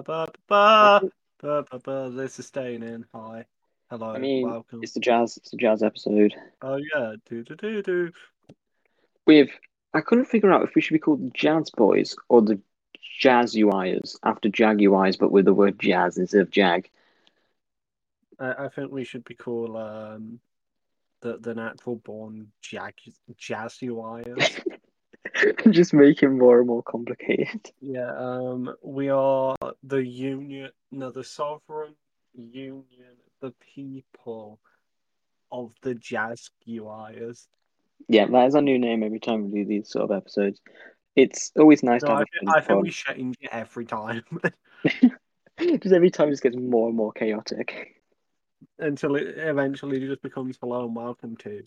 ba ba ba ba ba ba. This is staying in. Hi, hello, I mean, welcome. it's the jazz. It's the jazz episode. Oh yeah, do do do do. With I couldn't figure out if we should be called Jazz Boys or the Jazz UIers after Jaguars, but with the word jazz instead of jag. I, I think we should be called um the the natural born jag jazz UIers. Just make it more and more complicated. yeah, um, we are the union, no, the sovereign union, the people of the jazz UIers. Yeah, that is our new name every time we do these sort of episodes. It's always nice No, to I, have I think we change it every time Because every time it just gets more and more chaotic. until it eventually just becomes hello and welcome to.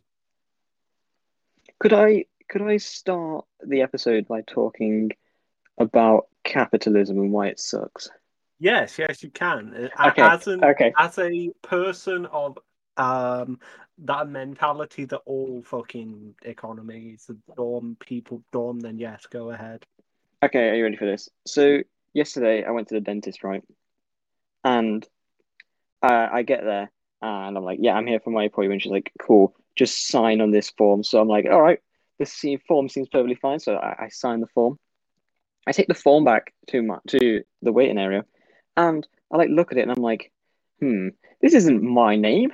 Could I could I start the episode by talking about capitalism and why it sucks? Yes, yes, you can. Uh, Okay, As an okay. as a person of um that mentality that all fucking economies are dumb, people dumb, then yes, go ahead. Okay, are you ready for this? So yesterday I went to the dentist, right? And uh, I get there and I'm like, yeah, I'm here for my appointment. She's like, cool, just sign on this form. So I'm like, all right, this form seems perfectly fine. So I, I sign the form. I take the form back to my to the waiting area, and I like look at it and I'm like, hmm, this isn't my name.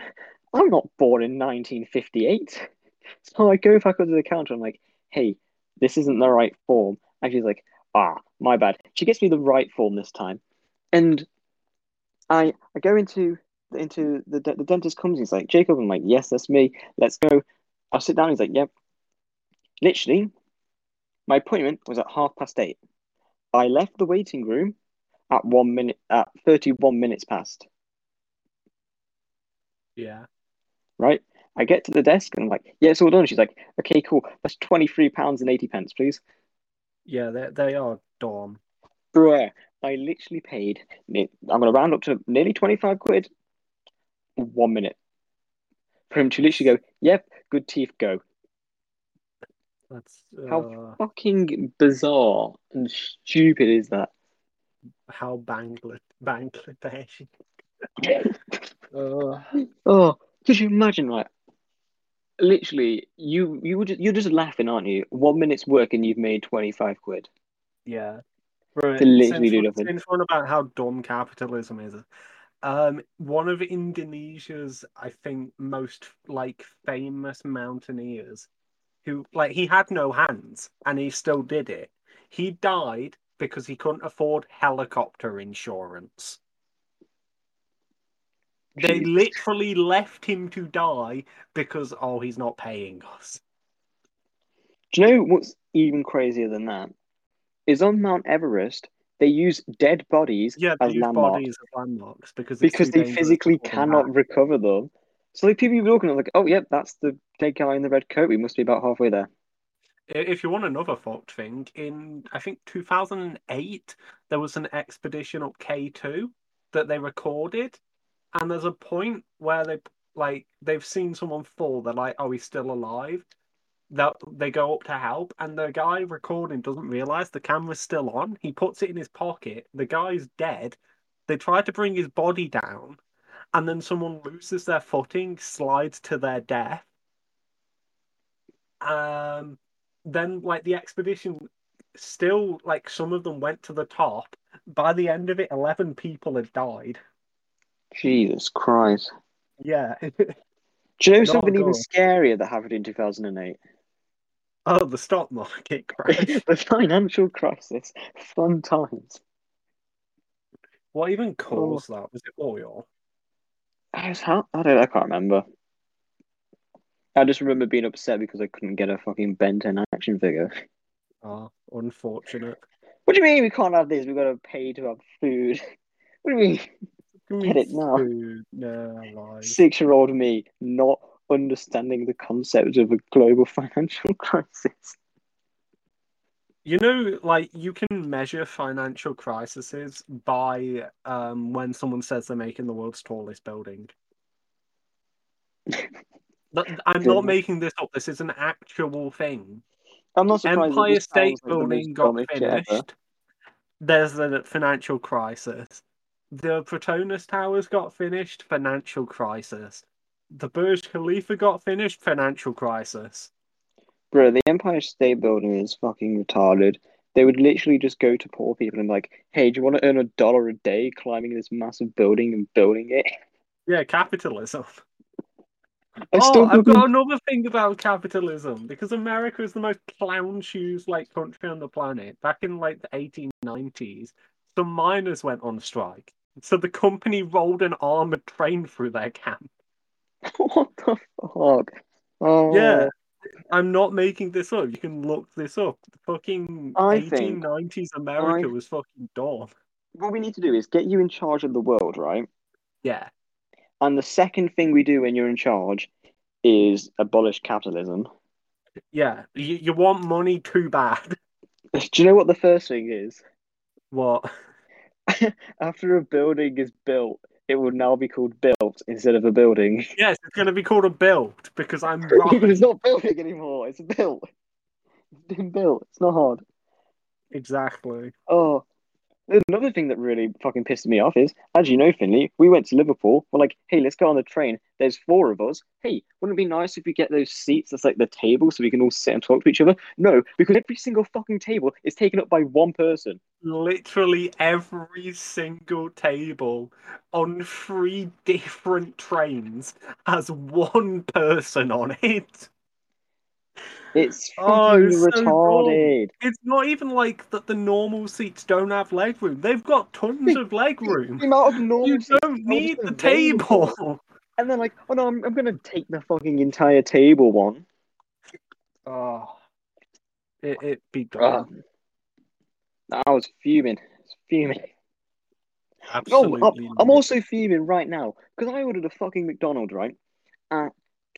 I'm not born in 1958. So I go back up to the counter. I'm like, hey, this isn't the right form. And she's like, ah, my bad. She gets me the right form this time, and I I go into into the the dentist comes. He's like, Jacob. I'm like, yes, that's me. Let's go. I'll sit down. He's like, yep. Literally, my appointment was at half past eight. I left the waiting room at one minute at 31 minutes past. Yeah. Right? I get to the desk and I'm like, yeah, it's all done. She's like, okay, cool. That's 23 pounds and 80 pence, please. Yeah, they they are dumb. Bruh, I literally paid, I'm going to round up to nearly 25 quid, one minute. For him to literally go, yep, good teeth, go. That's How uh, fucking bizarre and stupid is that? how Bangla Bangladesh. uh, Oh, could you imagine, like, literally, you you were just, you're just laughing, aren't you? One minute's work and you've made 25 quid. yeah. Right. To literally since, do nothing. since we're about how dumb capitalism is, um, one of Indonesia's, I think, most like famous mountaineers, who like he had no hands and he still did it. He died because he couldn't afford helicopter insurance. They literally left him to die because oh he's not paying us. Do you know what's even crazier than that? Is on Mount Everest, they use dead bodies Yeah, they as use landmarks bodies as landmarks because because they physically cannot recover them. So like people be looking at like, oh yep, that's the dead guy in the red coat. We must be about halfway there. If you want another fucked thing, in I think 2008, there was an expedition up K2 that they recorded, and there's a point where they like they've seen someone fall. They're like, "Oh, he's still alive." That they go up to help, and the guy recording doesn't realize the camera's still on. He puts it in his pocket. The guy's dead. They try to bring his body down, and then someone loses their footing, slides to their death. Um, then like the expedition still like some of them went to the top. By the end of it, eleven people had died. Jesus Christ. Yeah. Do you know something even scarier that happened in 2008? oh, the stock market crash. the financial crisis. Fun times. what even caused that? Was it oil? I was how I don't I can't remember. I just remember being upset because I couldn't get a fucking Ben 10 action figure. Ah, unfortunate. What do you mean we can't have this? We've got to pay to have food. What do you mean? Get it now. food. No. Six year old me not understanding the concept of a global financial crisis. You know, like you can measure financial crises by um when someone says they're making the world's tallest building. I'm not making this up. This is an actual thing. I'm not surprised. Empire State sounds like the most Building got ever. finished. there's a financial crisis. The Petronas Towers got finished, financial crisis. The Burj Khalifa got finished, financial crisis. Bro, the Empire State Building is fucking retarded. They would literally just go to poor people and be like, "Hey, do you want to earn a dollar a day climbing this massive building and building it?" Yeah, capitalism. I oh, still I've got another thing about capitalism because America is the most clown shoes like country on the planet. Back in like the 1890s, some miners went on strike, so the company rolled an armored train through their camp. what the fuck? Oh, Yeah, I'm not making this up. You can look this up. Fucking I think- 1890s America I- was fucking dumb. What we need to do is get you in charge of the world, right? Yeah, And the second thing we do when you're in charge is abolish capitalism. yeah. You, you want money too bad. Do you know what the first thing is? What? After a building is built, it will now be called built instead of a building. Yes, it's going to be called a build because I'm right. it's not building anymore, it's built. It's been built. It's not hard. exactly. Oh, another thing that really fucking pissed me off is, as you know, Finley, we went to Liverpool. We're like, hey, let's go on the train. There's four of us. Hey, wouldn't it be nice if we get those seats that's like the table so we can all sit and talk to each other? No, because every single fucking table is taken up by one person. Literally every single table on three different trains has one person on it. It's Oh, it's so retarded. It's not even like that the normal seats don't have leg room. They've got tons of leg room. The amount of normal You seats don't need the available. table. And then like, oh no, I'm, I'm gonna take the fucking entire table one. Oh, it it be Ah. done. I was fuming. I was fuming. Absolutely. I'm, I'm also fuming right now because I ordered a fucking McDonald's right at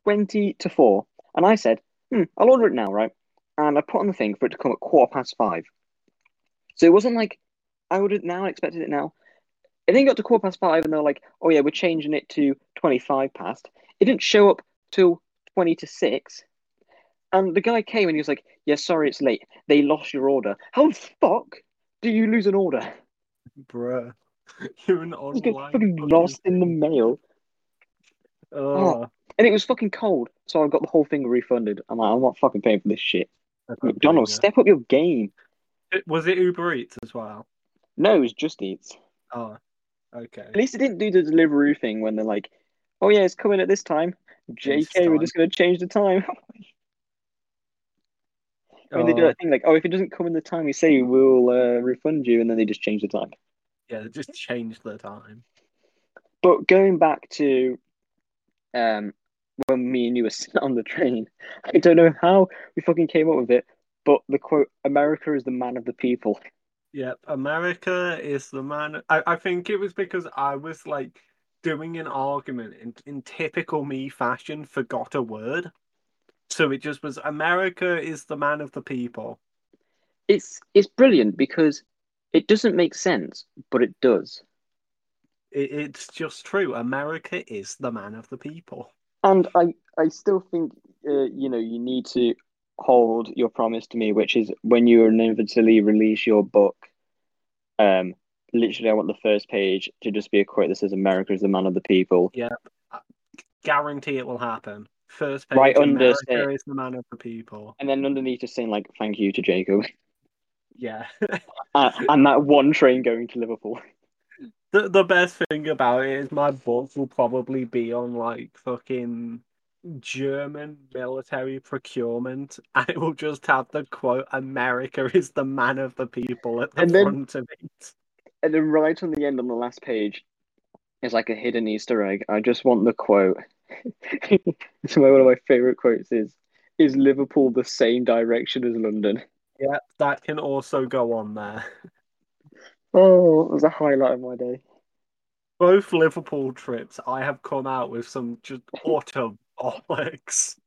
twenty to four, and I said, "Hmm, I'll order it now, right?" And I put on the thing for it to come at quarter past five. So it wasn't like I ordered it now and expected it now. It then got to quarter past five, and they're like, "Oh yeah, we're changing it to twenty-five past." It didn't show up till twenty to six. And the guy came and he was like, "Yeah, sorry, it's late. They lost your order. How the fuck do you lose an order? bruh. You're an get online fucking fucking- lost in the mail." Oh, And it was fucking cold, so I got the whole thing refunded. I'm like, I'm not fucking paying for this shit. I don't blame McDonald's, step up your game. It- Was it Uber Eats as well? No, it was Just Eats. Oh, okay. At least it didn't do the delivery thing when they're like, oh yeah, it's coming at this time. Change JK, we're just going to change the time. when they do Oh, that thing like, oh, if it doesn't come in the time we say, we'll uh, refund you, and then they just change the time. yeah, they just changed the time. But going back to um, when me and you were sitting on the train, I don't know how we fucking came up with it, but the quote, America is the man of the people. Yep, America is the man. I, I think it was because I was like doing an argument in, in typical me fashion, forgot a word. So it just was America is the man of the people. It's it's brilliant because it doesn't make sense, but it does. It, it's just true. America is the man of the people. And I, I still think, uh, you know, you need to hold your promise to me, which is when you inevitably release your book. Um, literally, I want the first page to just be a quote that says, "America is the man of the people." Yeah, guarantee it will happen. First page, Right under America it. is the man of the people. And then underneath, just saying like, "Thank you to Jacob," Yeah. uh, and that one train going to Liverpool. The the best thing about it is my book will probably be on like fucking German military procurement, and it will just have the quote "America is the man of the people" at the And then- front of it. And then right on the end, on the last page, is like a hidden Easter egg. I just want the quote. it's one of my favorite quotes is, "Is Liverpool the same direction as London?" Yeah, that can also go on there. Oh, it was a highlight of my day. Both Liverpool trips, I have come out with some just utter bollocks.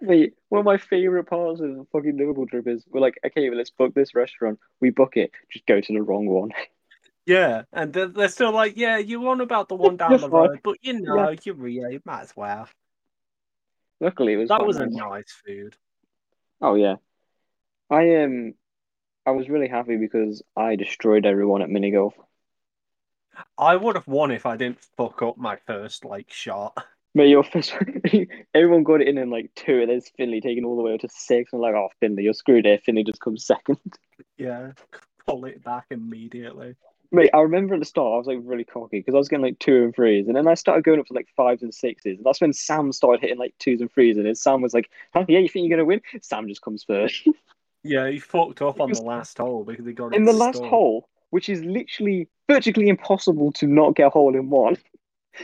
Wait, one of my favorite parts of the fucking Liverpool trip is we're like, okay, well, let's book this restaurant. We book it, just go to the wrong one. Yeah, and they're, they're still like, yeah, you want about the one down the road, but you know, you really might as well. Luckily, it was That was a nice. nice food. Oh yeah, I um, I was really happy because I destroyed everyone at mini golf. I would have won if I didn't fuck up my first like shot. Mate, your first everyone got it in in like two, and there's Finley taking all the way up to six. I'm like, oh, Finley, you're screwed here. Finley just comes second. Yeah, pull it back immediately. Mate, I remember at the start I was like really cocky because I was getting like two and threes, and then I started going up to like fives and sixes. And that's when Sam started hitting like twos and threes, and then Sam was like, "Huh, yeah, you think you're gonna win?" Sam just comes first Yeah, he fucked up on the last hole because he got in the last stuck. hole, which is literally virtually impossible to not get a hole in one.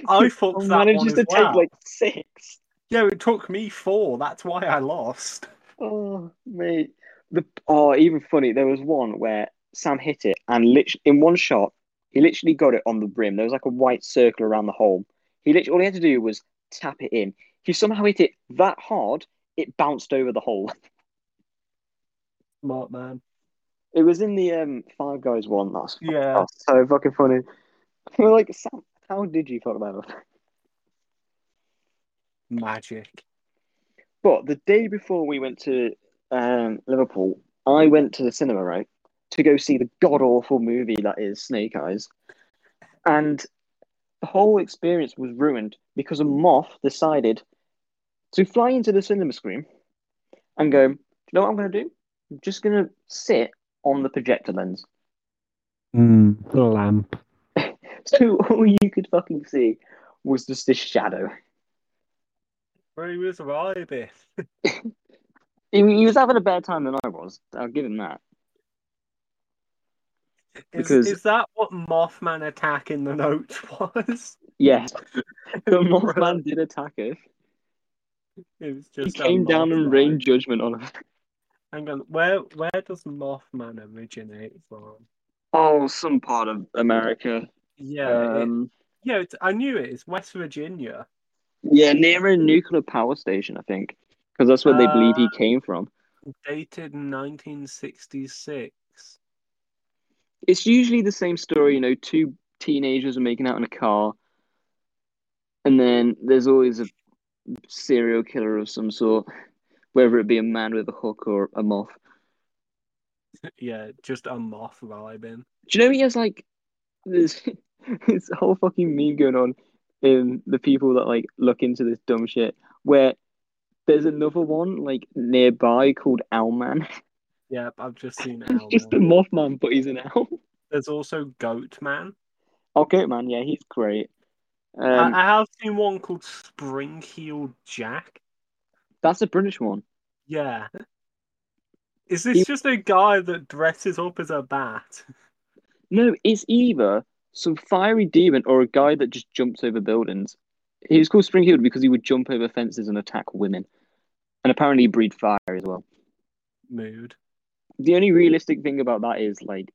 I fucked that manages to well. take like six. Yeah, it took me four. That's why I lost. Oh, mate. The oh, even funny. There was one where Sam hit it, and literally in one shot, he literally got it on the brim. There was like a white circle around the hole. He literally all he had to do was tap it in. He somehow hit it that hard, it bounced over the hole. Smart man. It was in the um Five Guys one. That's Yeah. that's so fucking funny. We're like, Sam, how did you fuck that up? Magic. But the day before we went to um, Liverpool, I went to the cinema, right, to go see the god awful movie that is Snake Eyes. And the whole experience was ruined because a moth decided to fly into the cinema screen and go, "Do you know what I'm going to do? I'm just going to sit on the projector lens. Mm, lamp. So all you could fucking see was just this shadow. Where he was vibing. He, he was having a better time than I was. I'll give him that. Is, Because- is that what Mothman attack in the notes was? Yes, the Mothman did attack us. It was He just a came down and Mothman. rained judgment on us. Hang on, where where does Mothman originate from? Oh, some part of America. Yeah, it- Um, yeah, it's, I knew it. It's West Virginia. yeah, near a nuclear power station, I think, because that's where they believe he came from. Dated in 1966. It's usually the same story, you know, two teenagers are making out in a car, and then there's always a serial killer of some sort, whether it be a man with a hook or a moth. yeah, just a moth vibing. Do you know he has like this this whole fucking meme going on in the people that like look into this dumb shit where there's another one like nearby called Owlman. Yep, I've just seen He's Owl. just a Mothman, but he's an owl. There's also Goat Man. Oh, Goat man, yeah, he's great. Um, I, I have seen one called Spring Heeled Jack. That's a British one. Yeah. Is this He- just a guy that dresses up as a bat? No, it's either some fiery demon or a guy that just jumps over buildings. He was called Spring Heeled because he would jump over fences and attack women, and apparently breathe fire as well. Mood. The only realistic thing about that is like,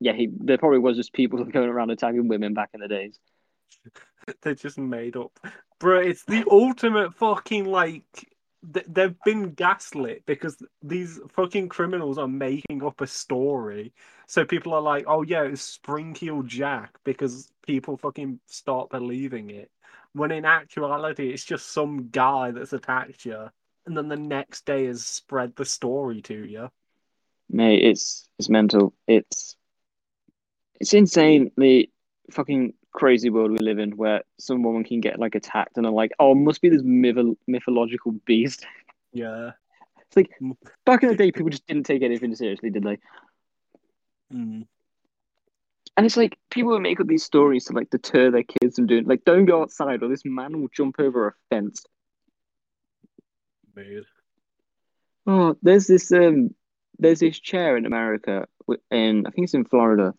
yeah, he there probably was just people going around attacking women back in the days. They just made up. Bro, it's the ultimate fucking like. Th- They've been gaslit because these fucking criminals are making up a story. So people are like, oh yeah, it's Spring Heel Jack because people fucking start believing it. When in actuality, it's just some guy that's attacked you. And then the next day has spread the story to you. Mate, it's it's mental. It's it's insane the fucking crazy world we live in where some woman can get like attacked and are like, oh, must be this myth- mythological beast. Yeah. It's like back in the day, people just didn't take anything seriously, did they? Mm. And it's like people would make up these stories to like deter their kids from doing like, don't go outside or this man will jump over a fence. Oh, there's this um, there's this chair in America, in I think it's in Florida,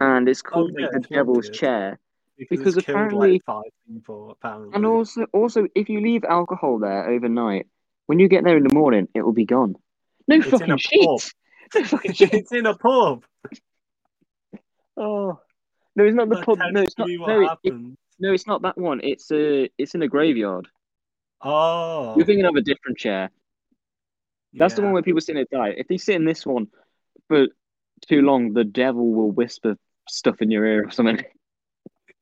and it's called yeah, like the Devil's. Chair. Because, Because it's killed apparently- like five people, apparently. And also, also, if you leave alcohol there overnight, when you get there in the morning, it will be gone. No It's in fucking shit. No fucking shit. it's in a pub. Oh, no, it's not the That's pub. No, it's not. No, it, it- no, it's not that one. It's a, it's in a graveyard. Oh, You're thinking of a different chair. That's the one where people sit and die. If they sit in this one for too long, the devil will whisper stuff in your ear or something.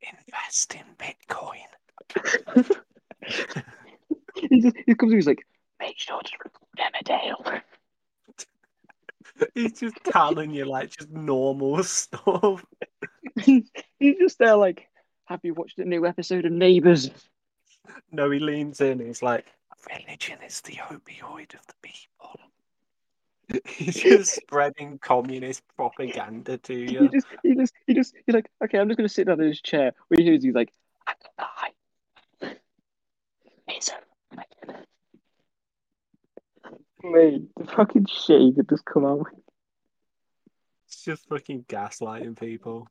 Invest in Bitcoin. he, just, he comes in, he's like, make sure to report Emmerdale. He's just telling you like just normal stuff. He's just there like, have you watched a new episode of Neighbours? No, he leans in. He's like, religion is the opioid of the people. He's just spreading communist propaganda to you. He just, he just, he just, he's like, okay, I'm just gonna sit down in his chair. What he hears, he's like, I'm gonna die. It's over. Mate, the fucking shit he could just come out with. It's just fucking gaslighting people.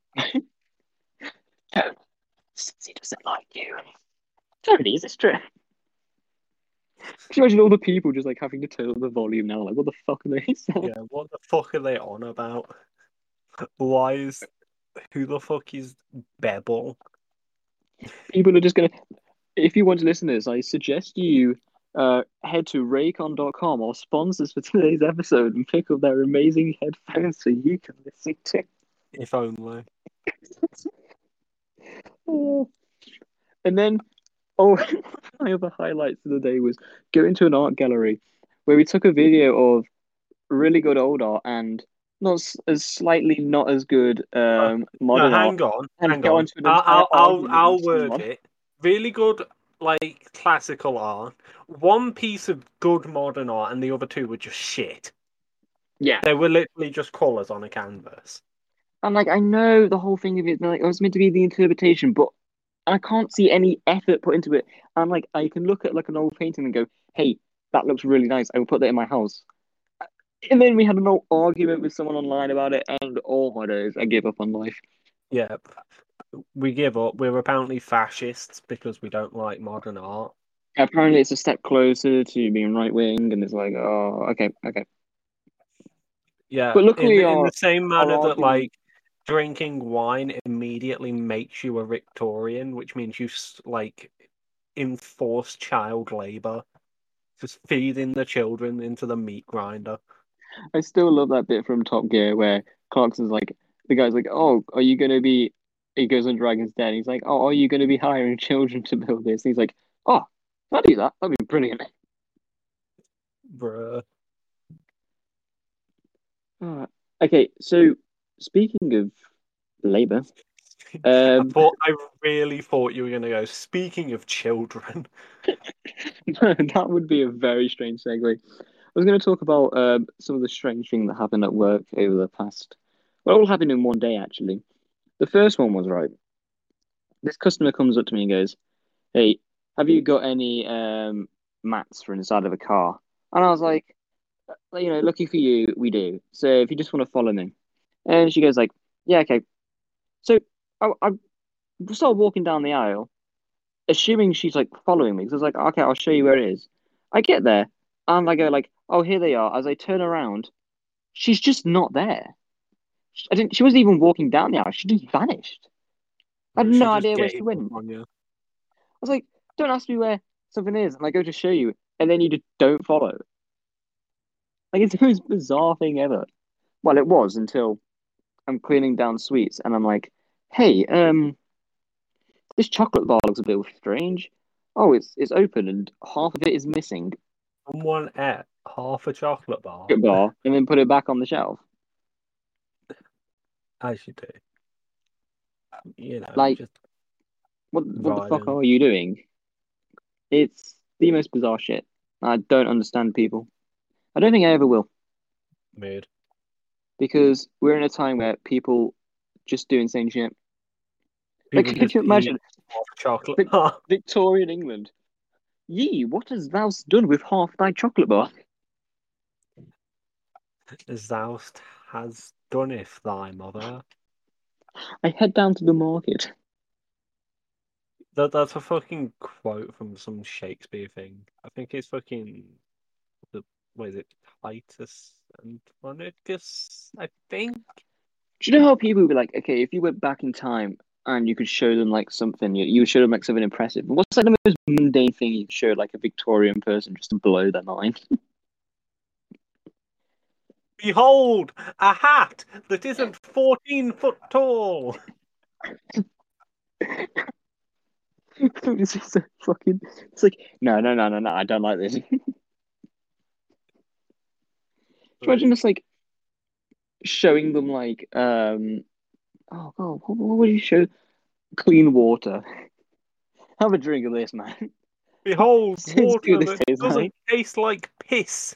Since he doesn't like you. Tony, is this true? Can you imagine all the people just like having to turn up the volume now? Like, what the fuck are they saying? Yeah, what the fuck are they on about? Why is who the fuck is Bebel? People are just gonna. If you want to listen to this, I suggest you uh, head to raycon.com or sponsors for today's episode and pick up their amazing headphones so you can listen to. If only. Oh. And then, oh, my other highlights of the day was going to an art gallery where we took a video of really good old art and not as slightly not as good um, No, modern art. hang on, and hang on. I'll, I'll, I'll, argument I'll with word it. Really good, like classical art. One piece of good modern art, and the other two were just shit. Yeah, They were literally just colours on a canvas. and like I know the whole thing of it, like it was meant to be the interpretation, but I can't see any effort put into it. And like I can look at like an old painting and go, "Hey, that looks really nice. I will put that in my house." And then we had an old argument with someone online about it, and oh my days, I gave up on life. Yeah, we give up. We're apparently fascists because we don't like modern art. Apparently, it's a step closer to being right wing, and it's like, oh, okay, okay. Yeah, But luckily in, in the same manner that argument- like drinking wine immediately makes you a Victorian, which means you like enforce child labor, just feeding the children into the meat grinder. I still love that bit from Top Gear where Clarkson's like, the guy's like, oh, are you gonna be? He goes on Dragon's Den. He's like, oh, are you gonna be hiring children to build this? And he's like, oh, if I do that, that'd be brilliant. Bruh. Uh, okay, so speaking of labor, I um, thought I really thought you were gonna go. Speaking of children, that would be a very strange segue. I was going to talk about um, some of the strange things that happened at work over the past. Well, it all happened in one day, actually. The first one was right. This customer comes up to me and goes, "Hey, have you got any um, mats for inside of a car?" And I was like, "Uh, "You know, lucky for you, we do. So if you just want to follow me," and she goes like, "Yeah, okay." So I, I started walking down the aisle, assuming she's like following me because I was like, "Okay, I'll show you where it is." I get there and I go like, "Oh, here they are." As I turn around, she's just not there. I didn't. She wasn't even walking down the aisle. She just vanished. I had she no idea where she went. on you. I was like, "Don't ask me where something is," and I go to show you, and then you just don't follow. Like it's the most bizarre thing ever. Well, it was until I'm cleaning down sweets, and I'm like, "Hey, um, this chocolate bar looks a bit strange. Oh, it's it's open, and half of it is missing." Someone ate half a chocolate bar, chocolate bar and then put it back on the shelf. as you do. You know, Like- just What what the fuck are you doing? It's the most bizarre shit. I don't understand people. I don't think I ever will mood. because we're in a time where people just doing insane shit. Like, could you imagine chocolate Vic-. Victorian England? Ye, what has thou done with half thy chocolate bar? Zoust has done if thy mother. I head down to the market. That that's a fucking quote from some Shakespeare thing. I think it's fucking the what is it, Titus and Andronicus, I think. Do you know how people would be like, okay, if you went back in time and you could show them like something, you, you would show them like something impressive. What's like the most mundane thing you show like a Victorian person just to blow their mind? Behold, a hat that isn't fourteen foot tall. it's so fucking. It's like no, no, no, no, no. I don't like this. Imagine just like showing them like um oh god, what, what would you show? Clean water. Have a drink of this, man. Behold, water that tastes doesn't like. taste like piss.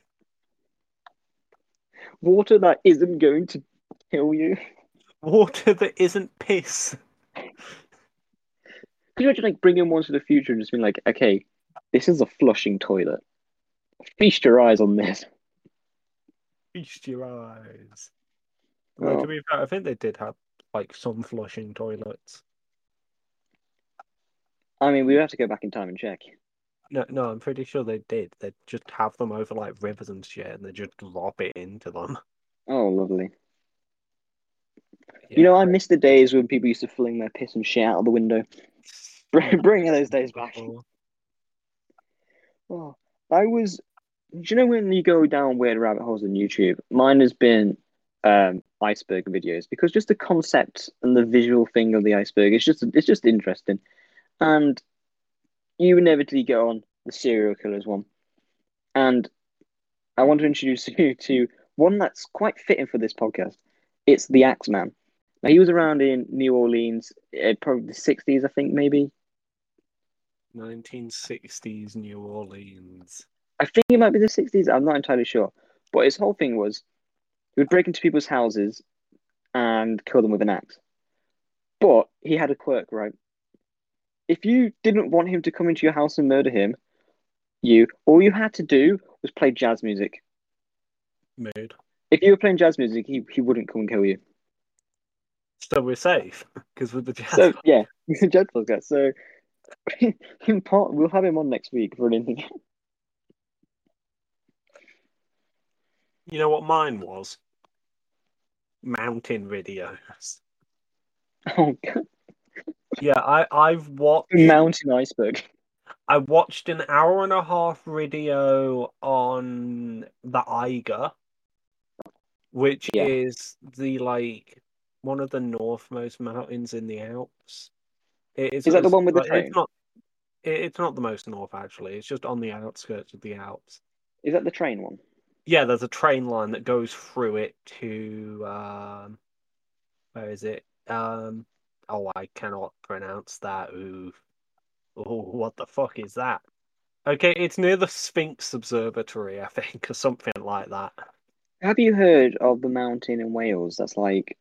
Water that isn't going to kill you. Water that isn't piss. Could you imagine like bringing one to the future and just being like, okay, this is a flushing toilet. Feast your eyes on this. Feast your eyes. Well, Oh. to be fair, I think they did have like some flushing toilets. I mean, we have to go back in time and check. No, no, I'm pretty sure they did. They just have them over like rivers and shit, and they just drop it into them. Oh, lovely. You know, I miss the days when people used to fling their piss and shit out of the window. Bring, bring those days back. Oh. oh, I was. Do you know when you go down weird rabbit holes on YouTube? Mine has been um, iceberg videos because just the concept and the visual thing of the iceberg is just it's just interesting, and you inevitably go on the serial killers one, and I want to introduce you to one that's quite fitting for this podcast. It's the Axeman. Now he was around in New Orleans, uh, probably the sixties, I think, maybe. 1960s New Orleans. I think it might be the 60s. I'm not entirely sure. But his whole thing was he would break into people's houses and kill them with an axe. But he had a quirk, right? If you didn't want him to come into your house and murder him, you all you had to do was play jazz music. Mood. If you were playing jazz music, he, he wouldn't come and kill you. So we're safe because with the jazz. So yeah, jazz podcast. So in part, we'll have him on next week for anything. You know what mine was? Mountain videos. Oh god, Yeah, I I've watched mountain iceberg. I watched an hour and a half video on the Eiger, which Yeah. is the like one of the northmost mountains in the Alps. It is Is that the one with the train? It's not. it- It's not the most north actually. It's just on the outskirts of the Alps. Is that the train one? Yeah, there's a train line that goes through it to um, where is it? Um, oh, I cannot pronounce that. Ooh, oh, what the fuck is that? Okay, it's near the Sphinx Observatory, I think, or something like that. Have you heard of the mountain in Wales that's like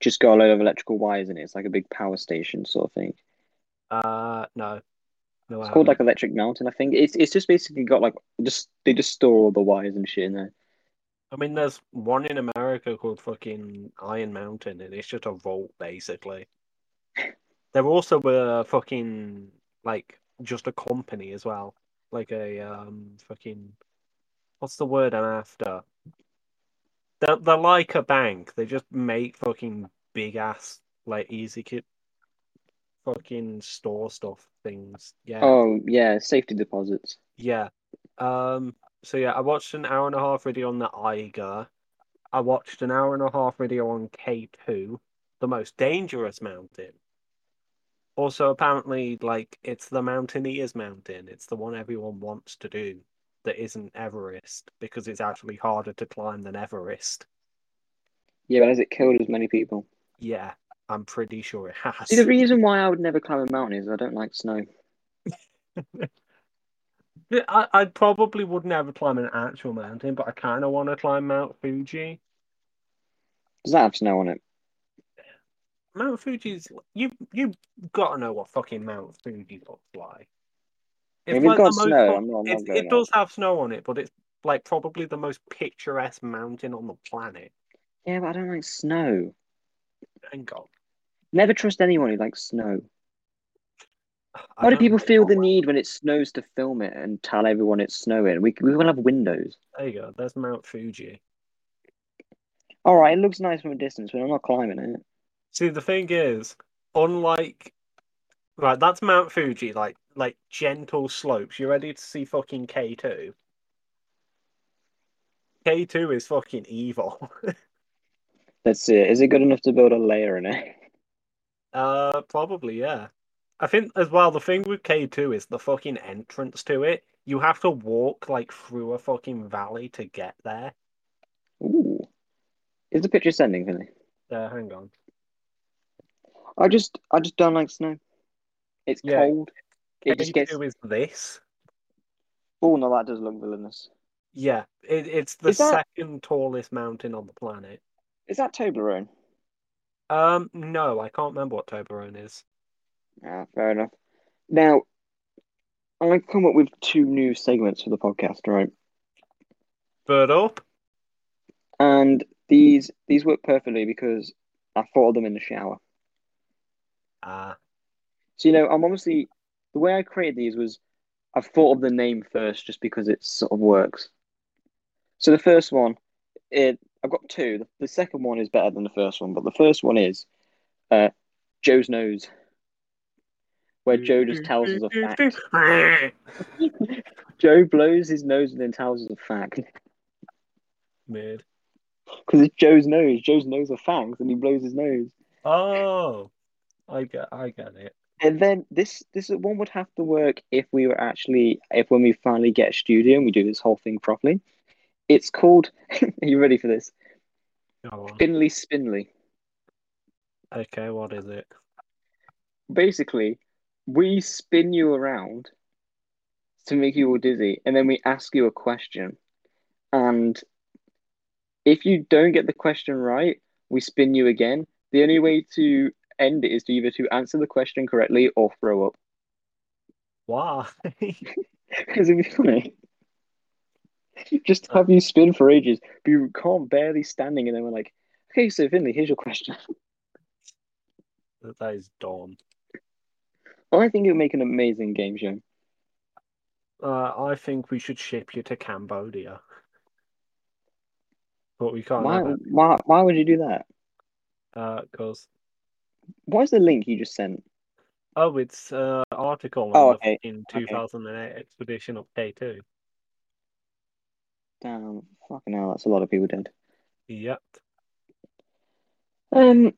just got a load of electrical wires in it? It's like a big power station sort of thing. Uh, no, no, I It's called like haven't. Electric Mountain, I think. It's it's just basically got like just they just store all the wires and shit in there. I mean, there's one in America called fucking Iron Mountain, and it's just a vault basically. They're also a fucking like just a company as well, like a um fucking what's the word I'm after? They're they're like a bank. They just make fucking big ass like easy kit fucking store stuff things. Yeah. Oh yeah, safety deposits. Yeah. Um. So yeah, I watched an hour and a half video on the Eiger. I watched an hour and a half video on K2, the most dangerous mountain. Also, apparently, like it's the Mountaineers Mountain. It's the one everyone wants to do that isn't Everest because it's actually harder to climb than Everest. Yeah, but has it killed as many people? Yeah, I'm pretty sure it has. See, the reason why I would never climb a mountain is I don't like snow. I, I probably would never climb an actual mountain, but I kind of want to climb Mount Fuji. Does that have snow on it? Mount Fuji's you you gotta know what fucking Mount Fuji looks like. If it's got the most snow, fu- I'm not- I'm it, it does have snow on it, but it's like probably the most picturesque mountain on the planet. Yeah, but I don't like snow. Thank God. Never trust anyone who likes snow. I Why do people feel the need when it snows to film it and tell everyone it's snowing? We we will have windows. There you go. There's Mount Fuji. All right, it looks nice from a distance, but I'm not climbing it. See, the thing is, unlike right, that's Mount Fuji, like like gentle slopes. You're ready to see fucking K two? K two is fucking evil. Let's see. Is it good enough to build a layer in it? Uh, probably, yeah. I think as well, the thing with K2 is the fucking entrance to it. You have to walk like through a fucking valley to get there. Ooh. Is the picture sending, Finley? Uh, hang on. I just I just don't like snow. It's Yeah. cold. It just gets. K2 is this. Oh no, that does look villainous. Yeah, it, it's the that- second tallest mountain on the planet. Is that Toblerone? Um, no, I can't remember what Toblerone is. Yeah, fair enough. Now, I've come up with two new segments for the podcast, right? Bird up. And these these work perfectly because I thought of them in the shower. Ah, So you know, I'm obviously the way I created these was I thought of the name first just because it sort of works. So the first one, it I've got two. The, the second one is better than the first one, but the first one is uh, Joe's nose, where Joe just tells us a fact. Joe blows his nose and then tells us a fact Mid. because it's Joe's nose. Joe's nose are fangs, and he blows his nose. Oh, I get, I get it. And then this this one would have to work if we were actually if when we finally get a studio and we do this whole thing properly. It's called. are you ready for this? Go on. Finley Spinley. Okay, what is it? Basically, we spin you around to make you all dizzy, and then we ask you a question. And if you don't get the question right, we spin you again. The only way to end it is to either to answer the question correctly or throw up. Why? Because it'd be funny. Just have you spin for ages, but you can't barely standing, and then we're like, okay, so Finley, here's your question. that is dumb. I think it would make an amazing game show. Uh, I think we should ship you to Cambodia. But we can't Why, why, why would you do that? because What is the link you just sent? oh, it's uh article Oh, okay, in okay. 2008 expedition of K2. Damn, fucking hell, that's a lot of people dead. Yep. Um,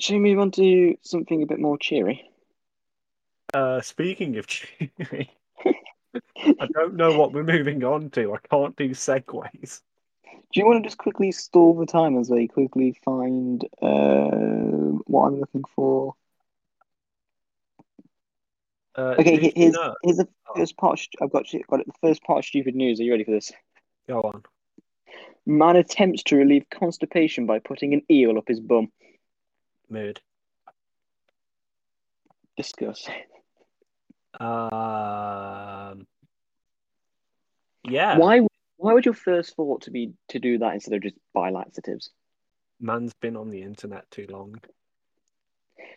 shall we move on to something a bit more cheery? Uh, speaking of cheery, I don't know what we're moving on to. I can't do segues. Do you want to just quickly stall the time as I quickly find uh, what I'm looking for? Uh, Okay, did he- you here's, here's the Oh. first part. of- I've got got it. The first part of stupid news. Are you ready for this? Go on. Man attempts to relieve constipation by putting an eel up his bum. Mood. Discuss. Um. Yeah, Why? Why would your first thought to be to do that instead of just buy laxatives? man's been on the internet too long.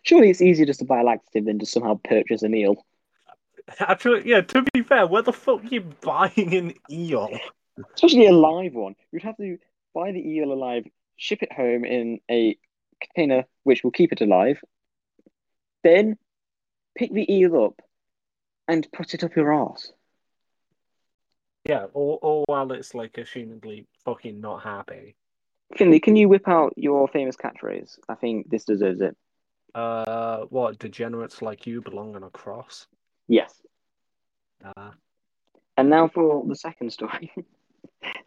Surely it's easier just to buy a laxative than to somehow purchase an eel. Actually, yeah. To be fair, where the fuck are you buying an eel? Especially a live one. You'd have to buy the eel alive, ship it home in a container which will keep it alive, then pick the eel up and put it up your arse. Yeah, or or while it's like assumedly fucking not happy. Finley, can you whip out your famous catchphrase? I think this deserves it. Uh, what degenerates like you belong on a cross? Yes. Uh, And now for the second story.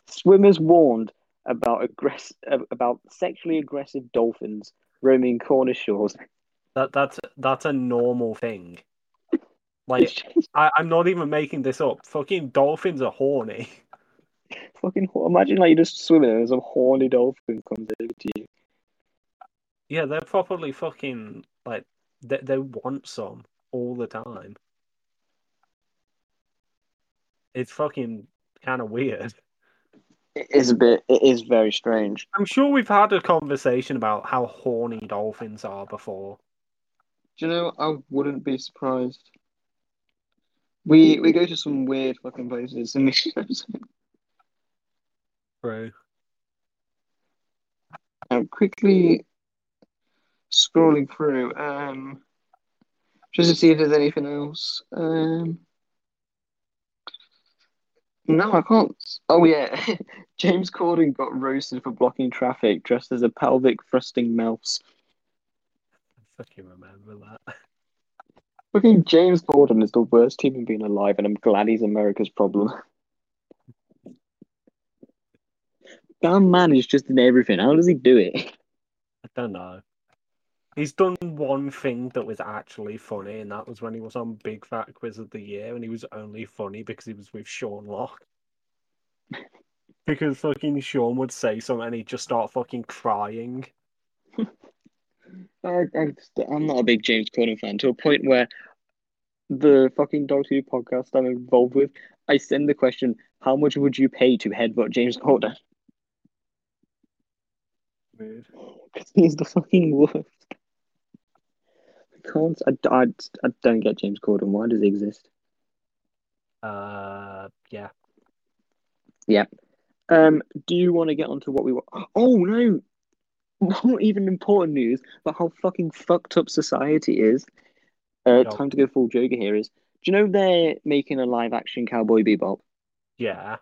Swimmers warned about aggress- about sexually aggressive dolphins roaming Cornish shores. that that's that's a normal thing. Like I, I'm not even making this up. Fucking dolphins are horny. fucking. Imagine like you're just swimming and some horny dolphin comes over to you. Yeah, they're properly fucking like they they want some all the time. It's fucking kind of weird. It is a bit. It is very strange. I'm sure we've had a conversation about how horny dolphins are before. Do you know? I wouldn't be surprised. We we go to some weird fucking places and True. I'm quickly scrolling through um just to see if there's anything else. Um no, I can't. Oh yeah, James Corden got roasted for blocking traffic dressed as a pelvic thrusting mouse. I fucking remember that. Fucking James Corden is the worst human being alive, and I'm glad he's America's problem. That man is just in everything. How does he do it? I don't know. He's done one thing that was actually funny, and that was when he was on Big Fat Quiz of the Year, and he was only funny because he was with Sean Lock. because fucking Sean would say something and he'd just start fucking crying. I, I'm not a big James Corden fan to a point where the fucking Doctor Who podcast I'm involved with, I send the question, "How much would you pay to headbutt James Corden?" Because he's the fucking worst. I can't. I, I, I don't get James Corden. Why does he exist? Uh, yeah. Yeah. Um, do you want to get onto what we want? Oh no, not even important news, but how fucking fucked up society is. Uh, No. time to go full Joker here is. Do you know they're making a live action Cowboy Bebop? Yeah.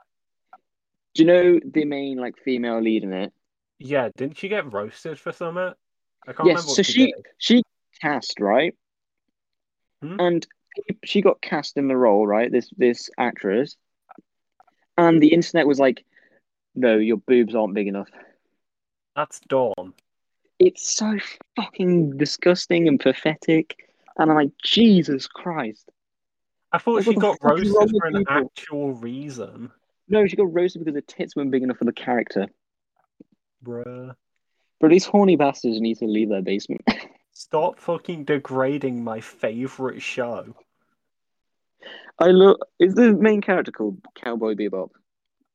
Do you know the main like female lead in it? Yeah, didn't she get roasted for something? I can't Yes, remember what so she, she she cast right, Hmm? and she got cast in the role right. This this actress, and the internet was like, "No, your boobs aren't big enough." That's Dawn. It's so fucking disgusting and pathetic, and I'm like, Jesus Christ! I thought she got fuck is wrong roasted for an people? actual reason. No, she got roasted because the tits weren't big enough for the character. Bruh. But these horny bastards need to leave their basement. Stop fucking degrading my favorite show. I look. Is the main character called Cowboy Bebop?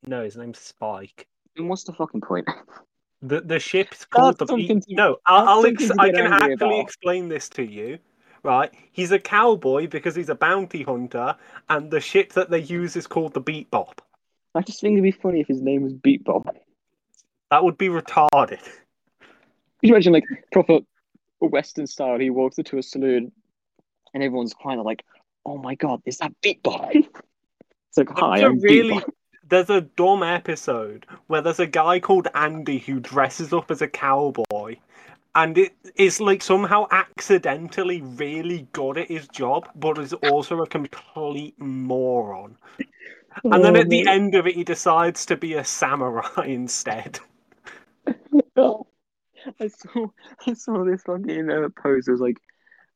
No, his name's Spike. And what's the fucking point? The the ship's called That's the something to- No, I'll, I'll ex- I can actually about. explain this to you. Right, he's a cowboy because he's a bounty hunter, and the ship that they use is called the Bebop. I just think it'd be funny if his name was Bebop. That would be retarded. Could you imagine like proper Western style? He walks into a saloon, and everyone's kind of like, "Oh my god, is that Bebop?" it's like, "Hi, There's a I'm really there's a dumb episode where there's a guy called Andy who dresses up as a cowboy, and it is like somehow accidentally really good at his job, but is also a complete moron. And then Oh, at the end of it, he decides to be a samurai instead. Oh, I saw I saw this fucking uh, post. It was like,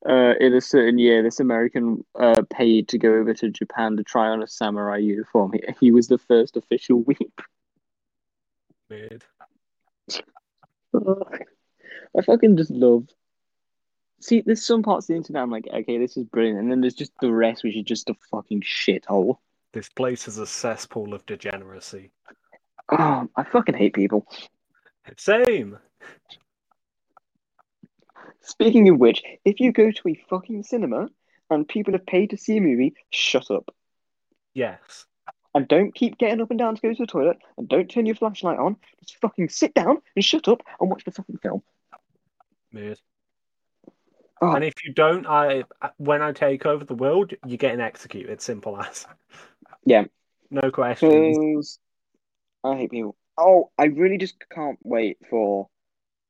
uh, in a certain year, this American uh paid to go over to Japan to try on a samurai uniform. He, he was the first official weep. Weird. I fucking just love. See, there's some parts of the internet I'm like, okay, this is brilliant, and then there's just the rest, which is just a fucking shithole. This place is a cesspool of degeneracy. Oh, I fucking hate people. Same. Speaking of which, if you go to a fucking cinema and people have paid to see a movie, shut up. Yes. And don't keep getting up and down to go to the toilet, and don't turn your flashlight on. Just fucking sit down and shut up and watch the fucking film. Weird. Oh. And if you don't, I when I take over the world, you're getting executed. Simple as. Yeah. No questions. I hate people. Oh, I really just can't wait for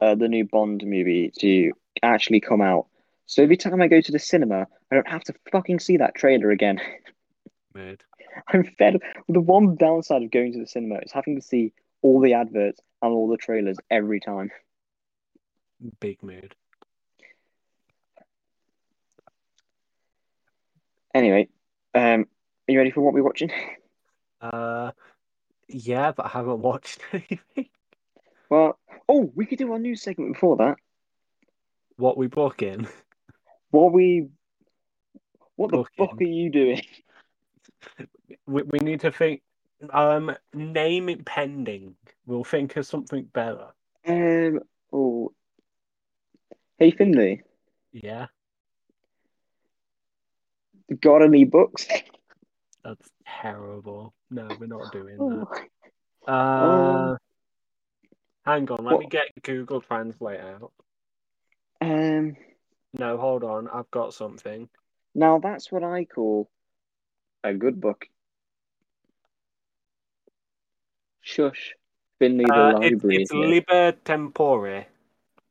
uh, the new Bond movie to actually come out. So every time I go to the cinema, I don't have to fucking see that trailer again. Mad. I'm fed. up. The one downside of going to the cinema is having to see all the adverts and all the trailers every time. Big mood. Anyway, um, are you ready for what we're watching? Uh, yeah, but I haven't watched anything. Well, oh, we could do our news segment before that. What we booking? What we, what the fuck are you doing? We we need to think. Um, name it pending. We'll think of something better. Um, oh, hey Finley, Yeah, got any books? that's terrible. No, we're not doing Oh, that. Uh, Um, hang on. Let me get Google Translate out. um, No, hold on. I've got something. now that's what I call a good book. Shush, Finley the Uh, it's, library. it's liber tempore.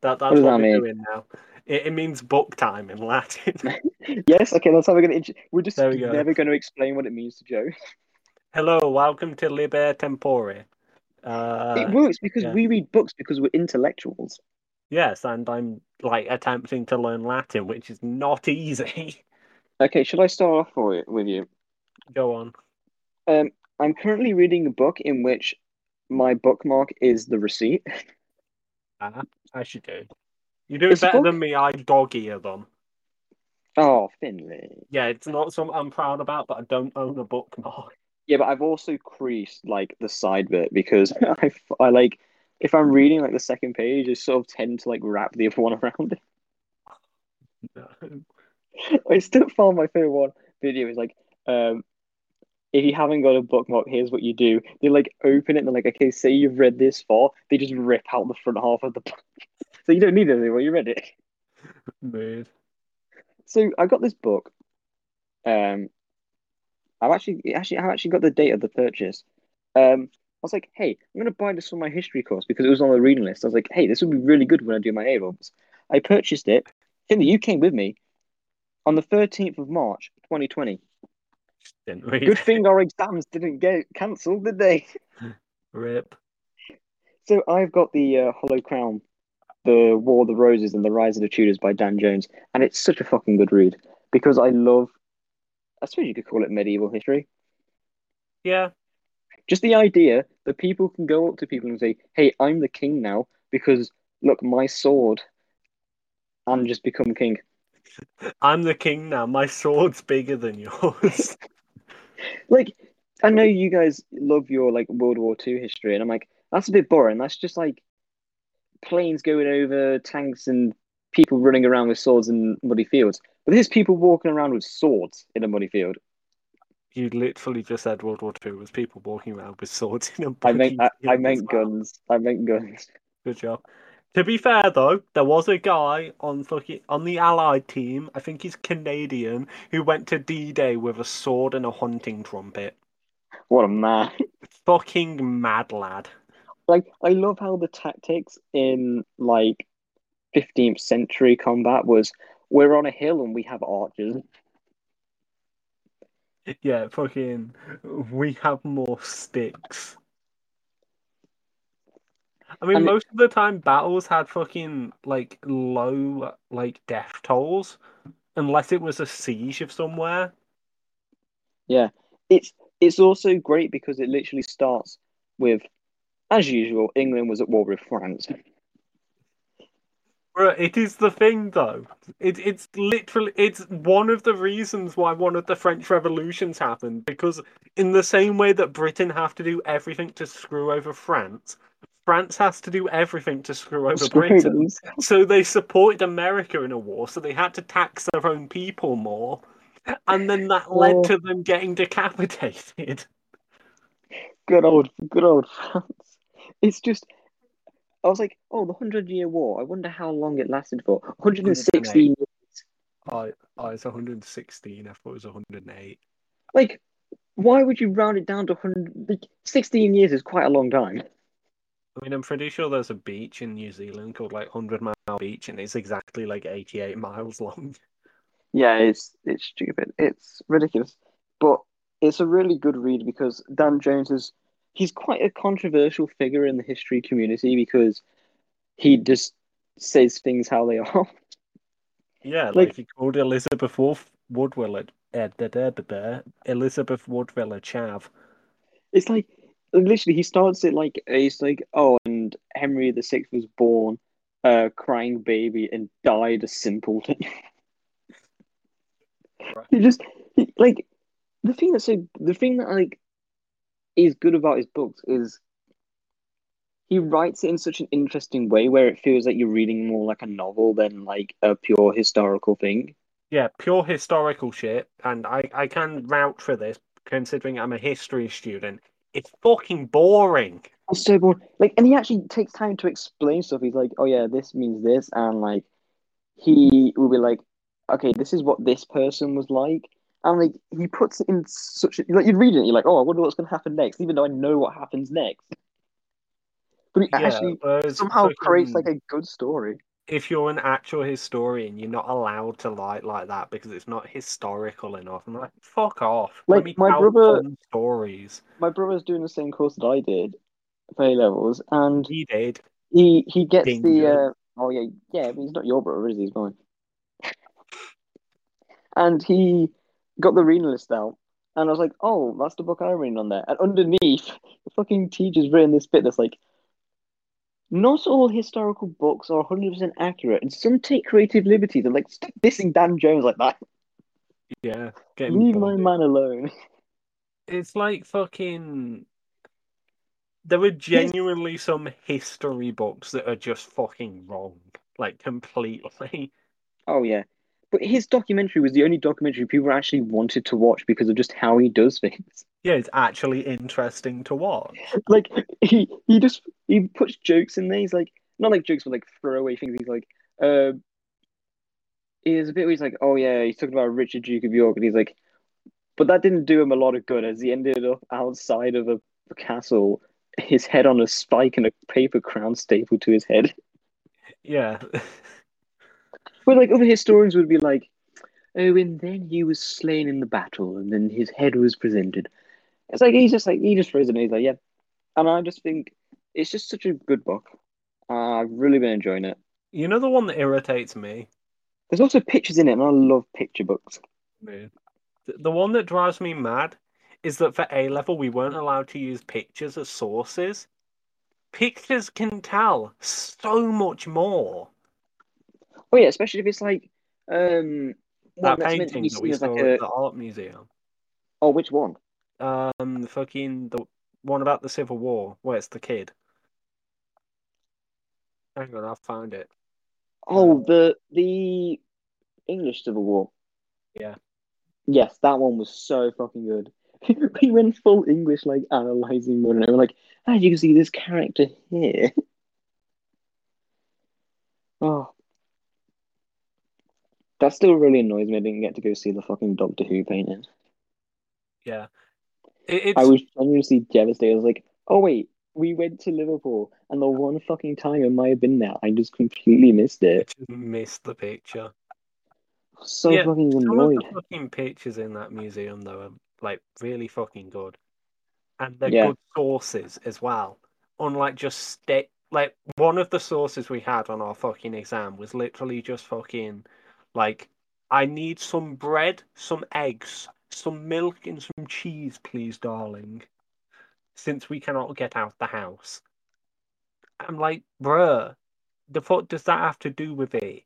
That, that's does what that we're mean? doing now. It, it means book time in Latin. Yes, okay, that's how we're gonna. We're just we go. never going to explain what it means to Joe. Hello, welcome to liber tempore. Uh, it works because yeah. we read books because we're intellectuals. yes, and I'm like attempting to learn Latin, which is not easy. Okay, should I start off for it with you? Go on. Um, I'm currently reading a book in which my bookmark is the receipt. Ah, I should do. You're doing It's better than me. I dog ear them. Oh, Finley. Yeah, it's not something I'm proud about, but I don't own a bookmark. Yeah, but I've also creased like the side bit because I, I like if I'm reading like the second page, I sort of tend to like wrap the other one around it. I still found my favorite one video is like, um, if you haven't got a bookmark, here's what you do. They like open it and they're like, okay, say you've read this far. They just rip out the front half of the book. So you don't need it anymore, you read it. Mood. So I got this book. Um, I've actually actually I've actually got the date of the purchase. Um, I was like, hey, I'm gonna buy this for my history course because it was on the reading list. I was like, hey, this would be really good when I do my A levels. I purchased it. Finley, you came with me on the 13th of March, 2020. Didn't read Good thing our exams didn't get cancelled, did they? Rip. So I've got the uh, Hollow Crown, the War of the Roses, and the Rise of the Tudors by Dan Jones, and it's such a fucking good read because I love. I suppose you could call it medieval history. Yeah. Just the idea that people can go up to people and say, "Hey, I'm the king now because look, my sword," and just become king. I'm the king now. My sword's bigger than yours. Like, I know you guys love your like World War Two history, and I'm like, that's a bit boring. That's just like planes going over, tanks, and people running around with swords in muddy fields. But there's people walking around with swords in a muddy field. you literally just said World War Two was people walking around with swords in a I meant, I, I meant well. guns. I meant guns. Good job. To be fair though, there was a guy on fucking on the Allied team, I think he's Canadian, who went to D-Day with a sword and a hunting trumpet. What a man! Fucking mad lad. Like, I love how the tactics in like 15th century combat was we're on a hill and we have archers. Yeah, fucking we have more sticks. I mean, And it- most of the time battles had fucking like low like death tolls, unless it was a siege of somewhere. Yeah, it's it's also great because it literally starts with, as usual, England was at war with France. It is the thing though. It, it's literally it's one of the reasons why one of the French revolutions happened because in the same way that Britain have to do everything to screw over France, France has to do everything to screw over Britain. So they supported America in a war, so they had to tax their own people more. And then that led Oh. to them getting decapitated. Good old, good old France. It's just, I was like, oh, the Hundred Year War. I wonder how long it lasted for. 116 years. Oh, oh, it's 116. I thought it was 108. Like, why would you round it down to 100? Like, 16 years is quite a long time. I mean, I'm pretty sure there's a beach in New Zealand called like 100 Mile Beach, and it's exactly like 88 miles long. Yeah, it's it's stupid. It's ridiculous, but it's a really good read because Dan Jones is he's quite a controversial figure in the history community because he just says things how they are. Yeah, like, Like- he called Elizabeth a, uh, da, da, da, da, Elizabeth Woodville a chav. It's like literally he starts it like he's like, oh, and Henry the Sixth was born a crying baby and died a simpleton. Right. he just he, like the thing that's so the thing that like is good about his books is he writes it in such an interesting way where it feels like you're reading more like a novel than like a pure historical thing. Yeah, pure historical shit, and I, I can vouch for this considering I'm a history student. It's fucking boring. It's so boring. Like, and he actually takes time to explain stuff. He's like, "Oh yeah, this means this," and like, he will be like, "Okay, this is what this person was like," and like, he puts it in such a, like you read it, and you're like, "Oh, I wonder what's gonna happen next," even though I know what happens next. But he Yeah, actually whereas somehow fucking- creates like a good story. if you're an actual historian, you're not allowed to write like that because it's not historical enough. I'm like, fuck off. Like, Let me my brother- stories. My brother's doing the same course that I did, for A levels, and He did. he he gets the uh, oh yeah yeah, but he's not your brother, is he? He's mine. And he got the reading list out, and I was like, oh, that's the book I'm reading on there. And underneath, the fucking teacher's written this bit that's like, not all historical books are 100% accurate, and some take creative liberties. I'm like, stop dissing Dan Jones like that. Yeah. Leave my man alone. It's like fucking. There are genuinely some history books that are just fucking wrong. Like, completely. Oh yeah. But his documentary was the only documentary people actually wanted to watch because of just how he does things. Yeah, it's actually interesting to watch. Like he he just he puts jokes in there. He's like not like jokes, but like throwaway things. He's like, uh, there's a bit where he's like, oh yeah, he's talking about Richard Duke of York, and he's like, but that didn't do him a lot of good as he ended up outside of a, a castle, his head on a spike and a paper crown stapled to his head. Yeah. But like other historians would be like, oh, and then he was slain in the battle, and then his head was presented. It's like he's just like he just throws it. He's like, yeah, and I just think it's just such a good book. Uh, I've really been enjoying it. You know the one that irritates me? There's also pictures in it, and I love picture books. The the one that drives me mad is that for A level we weren't allowed to use pictures as sources. Pictures can tell so much more. Oh yeah, especially if it's like um That one that's meant to painting that we saw like at the art museum. oh, which one? Um, fucking the one about the Civil War, where it's the kid. Hang on, I found it. Oh, the the English Civil War. Yeah. Yes, that one was so fucking good. we went full English, like analyzing one, and we're like, did you see this character here? Oh, that still really annoys me. I didn't get to go see the fucking Doctor Who painting. Yeah. It, it's I was genuinely devastated. I was like, oh wait, we went to Liverpool, and the one fucking time I might have been there, I just completely missed I it. just missed the picture. So Yeah, fucking Some of the fucking pictures in that museum though are like really fucking good. And they're Yeah. good sources as well. Unlike just stick like one of the sources we had on our fucking exam was literally just fucking like I need some bread, some eggs, some milk and some cheese, please, darling. Since we cannot get out the house. I'm like, bruh, the fuck does that have to do with it?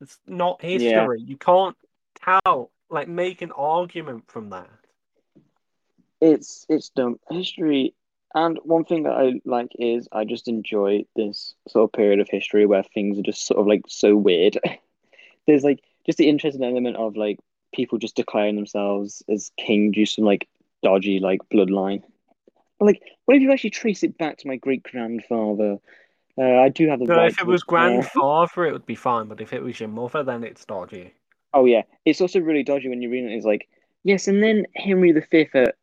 It's not history. Yeah. You can't tell, like, make an argument from that. It's it's dumb history. And one thing that I like is I just enjoy this sort of period of history where things are just sort of like so weird. There's like just the interesting element of like people just declaring themselves as king due to some like dodgy like bloodline. But, like, what if you actually trace it back to my great grandfather? Uh, I do have the No, right if it was grandfather, it would be fine, but if it was your mother, then it's dodgy. Oh yeah, it's also really dodgy when you read it. It's like yes, and then Henry V at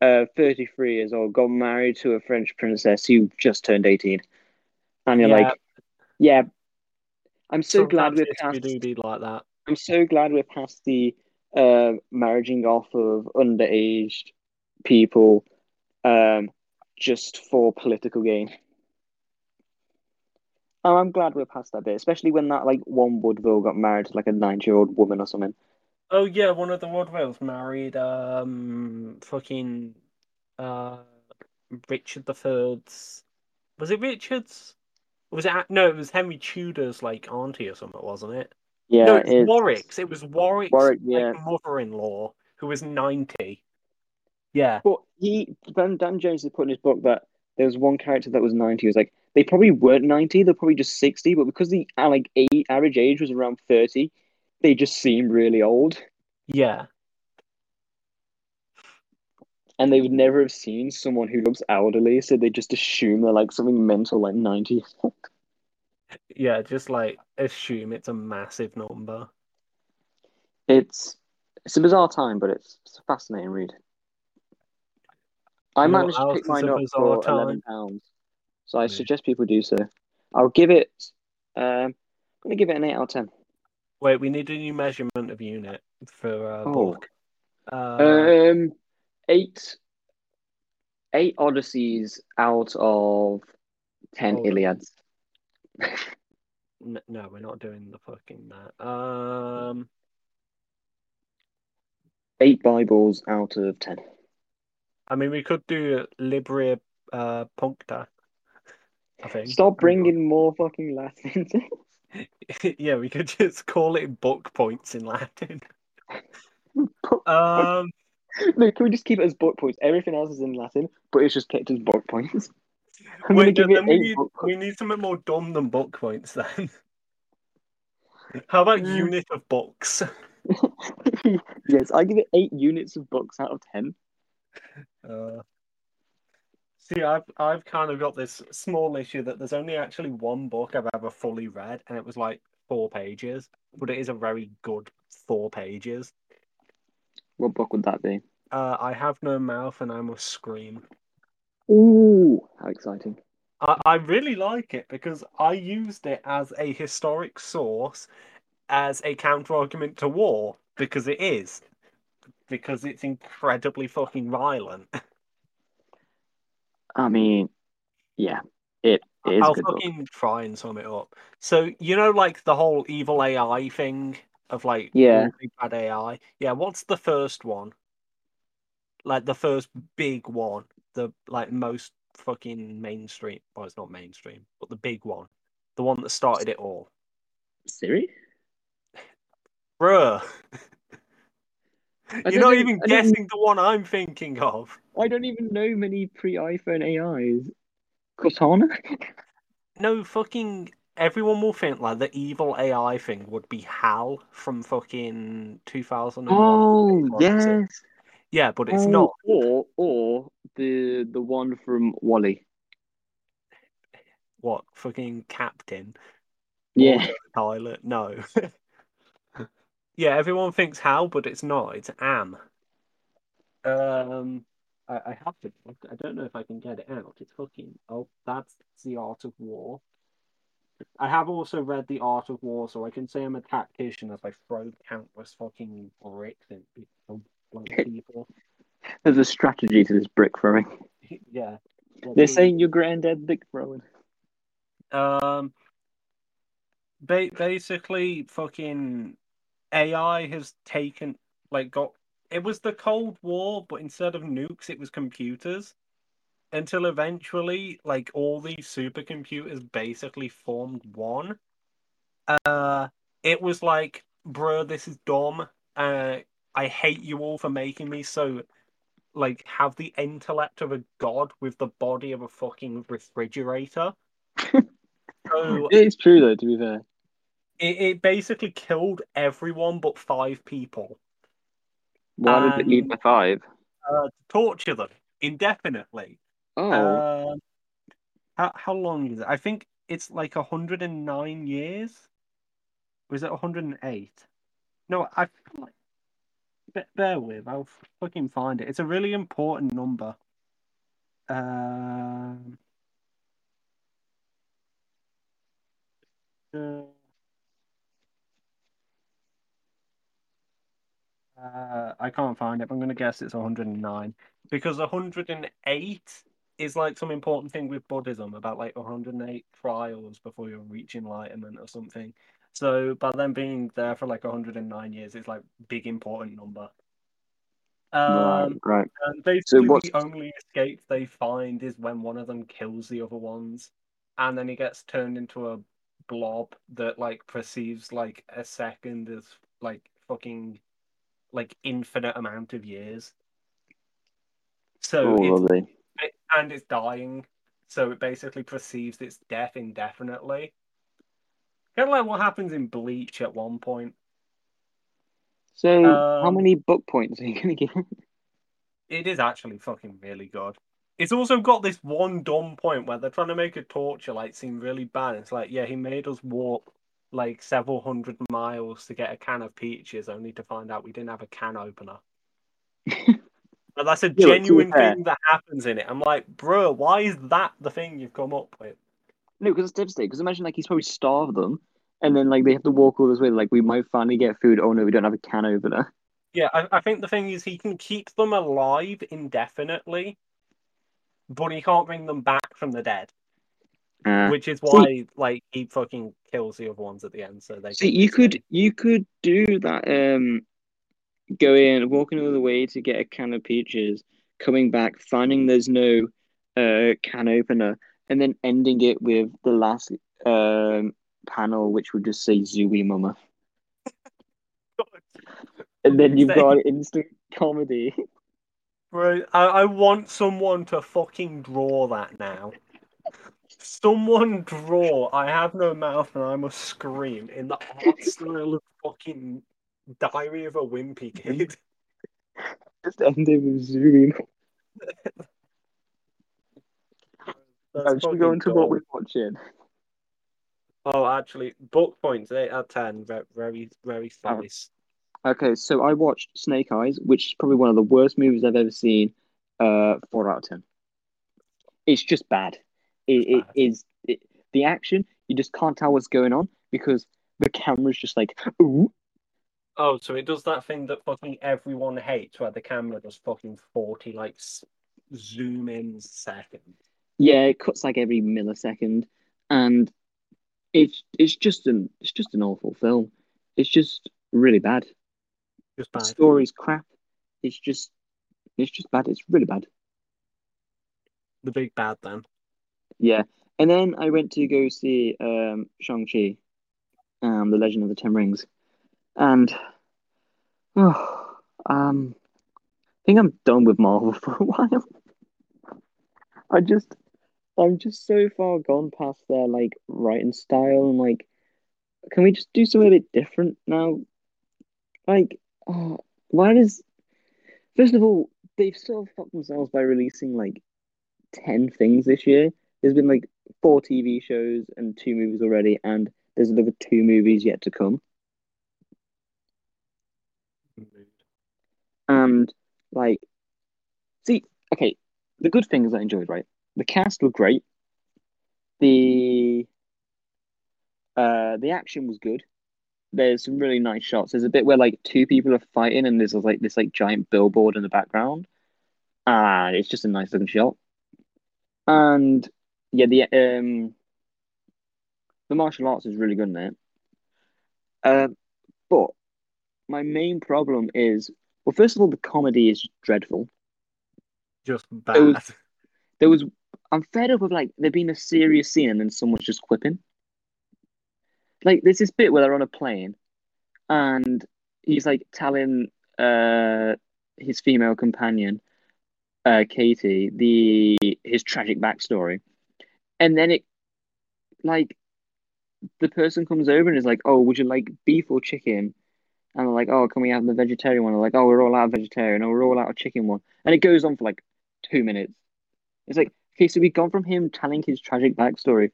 uh, 33 years old got married to a French princess who just turned 18, and you're Yeah. like, yeah, I'm so glad we're past. do be like that. I'm so glad we're past the uh, marrying off of underaged people um, just for political gain. Oh, I'm glad we're past that bit, especially when that like one Woodville got married to like a nine-year-old woman or something. Oh yeah, one of the Woodvilles married um fucking uh Richard the Third's was it Richard's? Was it no, it was Henry Tudor's like auntie or something, wasn't it? Yeah, no, it was it's Warwick's. It was Warwick's Warwick, like, mother-in-law who was ninety. Yeah, But he, Dan, Dan Jones has put in his book that there was one character that was 90. He was like, they probably weren't 90, they're probably just 60, but because the like age, average age was around 30, they just seemed really old. yeah, And they would never have seen someone who looks elderly, so they just assume they're like something mental, like 90. yeah. Just like assume it's a massive number. It's it's a bizarre time, but it's, it's a fascinating read. I You managed to pick mine up for eleven time? pounds, so I Yeah. suggest people do so. I'll give it. Um, I'm gonna give it an eight out of ten. Wait, we need a new measurement of unit for uh, Oh. book. Uh, Um, eight. eight Odysseys out of ten Iliads. No, we're not doing the fucking that. Um, Eight Bibles out of ten. I mean, we could do Libria uh, Puncta. I think. Stop bringing more fucking Latin. yeah, we could just call it book points in Latin. Um, no, can we just keep it as book points? Everything else is in Latin, but it's just kept as book points. I'm wait, no, then we need, we need something more dumb than book points then. How about Mm. unit of books? yes, I give it eight units of books out of ten. Uh, see, I've I've kind of got this small issue that there's only actually one book I've ever fully read, and it was like four pages, but it is a very good four pages. What book would that be? Uh, I have no mouth and I must scream. Ooh, how exciting! I, I really like it because I used it as a historic source, as a counter argument to war, because it is. Because it's incredibly fucking violent. I mean, yeah, it, is I'll good book. fucking try and sum it up. So, you know, like the whole evil AI thing of like, Yeah. bad AI? Yeah, what's the first one? Like the first big one, the like most fucking mainstream. Well, it's not mainstream, but the big one, the one that started it all. Siri? Bruh. You're not think- even I guessing the one I'm thinking of. I don't even know many pre-iPhone AIs. Cortana? No, fucking everyone will think like the evil AI thing would be Hal from fucking 2001. Oh, Or is it? yes. Yeah, but it's Oh, not. Or or the the one from WALL-E. What, fucking Captain? Yeah. pilot. No. yeah, everyone thinks Hal, but it's not. It's AM. Um, I, I have to. I don't know if I can get it out. It's fucking. Oh, that's The Art of War. I have also read The Art of War, so I can say I'm a tactician as I throw countless fucking bricks at people. There's a strategy to this brick throwing. yeah. Yeah, They're so- saying your granddad brick throwing. Um, ba- basically, fucking AI has taken like got it was the Cold War, but instead of nukes, it was computers. Until eventually, like all these supercomputers basically formed one. Uh, it was like, bro, this is dumb. Uh, I hate you all for making me so like have the intellect of a god with the body of a fucking refrigerator. so It's true though, to be fair. it, it basically killed everyone but five people. Why did it leave the five? Uh, to torture them indefinitely. Oh, Um, how how long is it? I think it's like hundred and nine years. Or is it hundred and eight? No, I like. Bear with, I'll fucking find it. It's a really important number. Um. uh, Uh, I can't find it. I'm going to guess it's 109 because 108 is like some important thing with Buddhism about like 108 trials before you reach enlightenment or something. So by them being there for like 109 years, it's like big important number. right, Um, right. and basically what's- the only escape they find is when one of them kills the other ones, and then he gets turned into a blob that like perceives like a second as like fucking like infinite amount of years. So Oh, it's. And it's dying, so it basically perceives its death indefinitely. Kind of like what happens in Bleach at one point. So, how Um, many book points are you gonna give? It is actually fucking really good. It's also got this one dumb point where they're trying to make a torture light seem really bad. It's like, yeah, he made us walk like several hundred miles to get a can of peaches, only to find out we didn't have a can opener. But that's a genuine thing that happens in it. I'm like, bro, why is that the thing you've come up with? No, because it's devastating. Because imagine like he's probably starved them, and then like they have to walk all this way. Like we might finally get food. Oh no, we don't have a can opener. Yeah, I, I think the thing is he can keep them alive indefinitely. but he can't bring them back from the dead, Uh, which is see- why like he fucking kills the other ones at the end. So they see, you could you could do that. Um, going walking all the way to get a can of peaches, coming back, finding there's no uh can opener, and then ending it with the last um panel, which would just say "Zoo-Wee Mama," and then you've got instant comedy. Bro, I, I want someone to fucking draw that now. Someone draw I have no mouth and I must scream in the art style of fucking Diary of a Wimpy Kid. Just end it with. That's I'm just going to what we're watching. Oh, actually, book points eight out of ten. Very, very, very Oh. Okay, so I watched Snake Eyes, which is probably one of the worst movies I've ever seen. Uh, four out of ten. It's just bad. It, it bad. is it, the action. You just can't tell what's going on because the camera's just like ooh. Oh, so it does that thing that fucking everyone hates, where the camera does fucking forty like s- zoom in seconds. Yeah, it cuts like every millisecond, and it's it's just an it's just an awful film. It's just really bad. Just The bad. story's crap. It's just it's just bad. It's really bad. The big bad then. Yeah. And then I went to go see um Shang-Chi, um, The Legend of the Ten Rings. And oh, um I think I'm done with Marvel for a while. I just I'm just so far gone past their like writing style and like can we just do something a bit different now? Like oh, why does first of all, they've sort of fucked themselves by releasing like 10 things this year. There's been like four TV shows and two movies already, and there's another two movies yet to come. And like, see, okay, the good things I enjoyed, right? The cast were great. The uh the action was good. There's some really nice shots. There's a bit where like two people are fighting, and there's like this like giant billboard in the background, and it's just a nice looking shot. And yeah, the um the martial arts is really good in it. Um, but my main problem is, well, first of all, the comedy is dreadful. Just bad. was- There was, I'm fed up with like there being a serious scene and then someone's just quipping. Like there's this bit where they're on a plane, and he's like telling uh his female companion, uh Katy, the his tragic backstory, and then it, like, the person comes over and is like, "Oh, would you like beef or chicken?" And they're like, "Oh, can we have the vegetarian one?" They're like, "Oh, we're all out of vegetarian. Oh, we're all out of chicken one." And it goes on for like two minutes. It's like, okay, so we've gone from him telling his tragic backstory,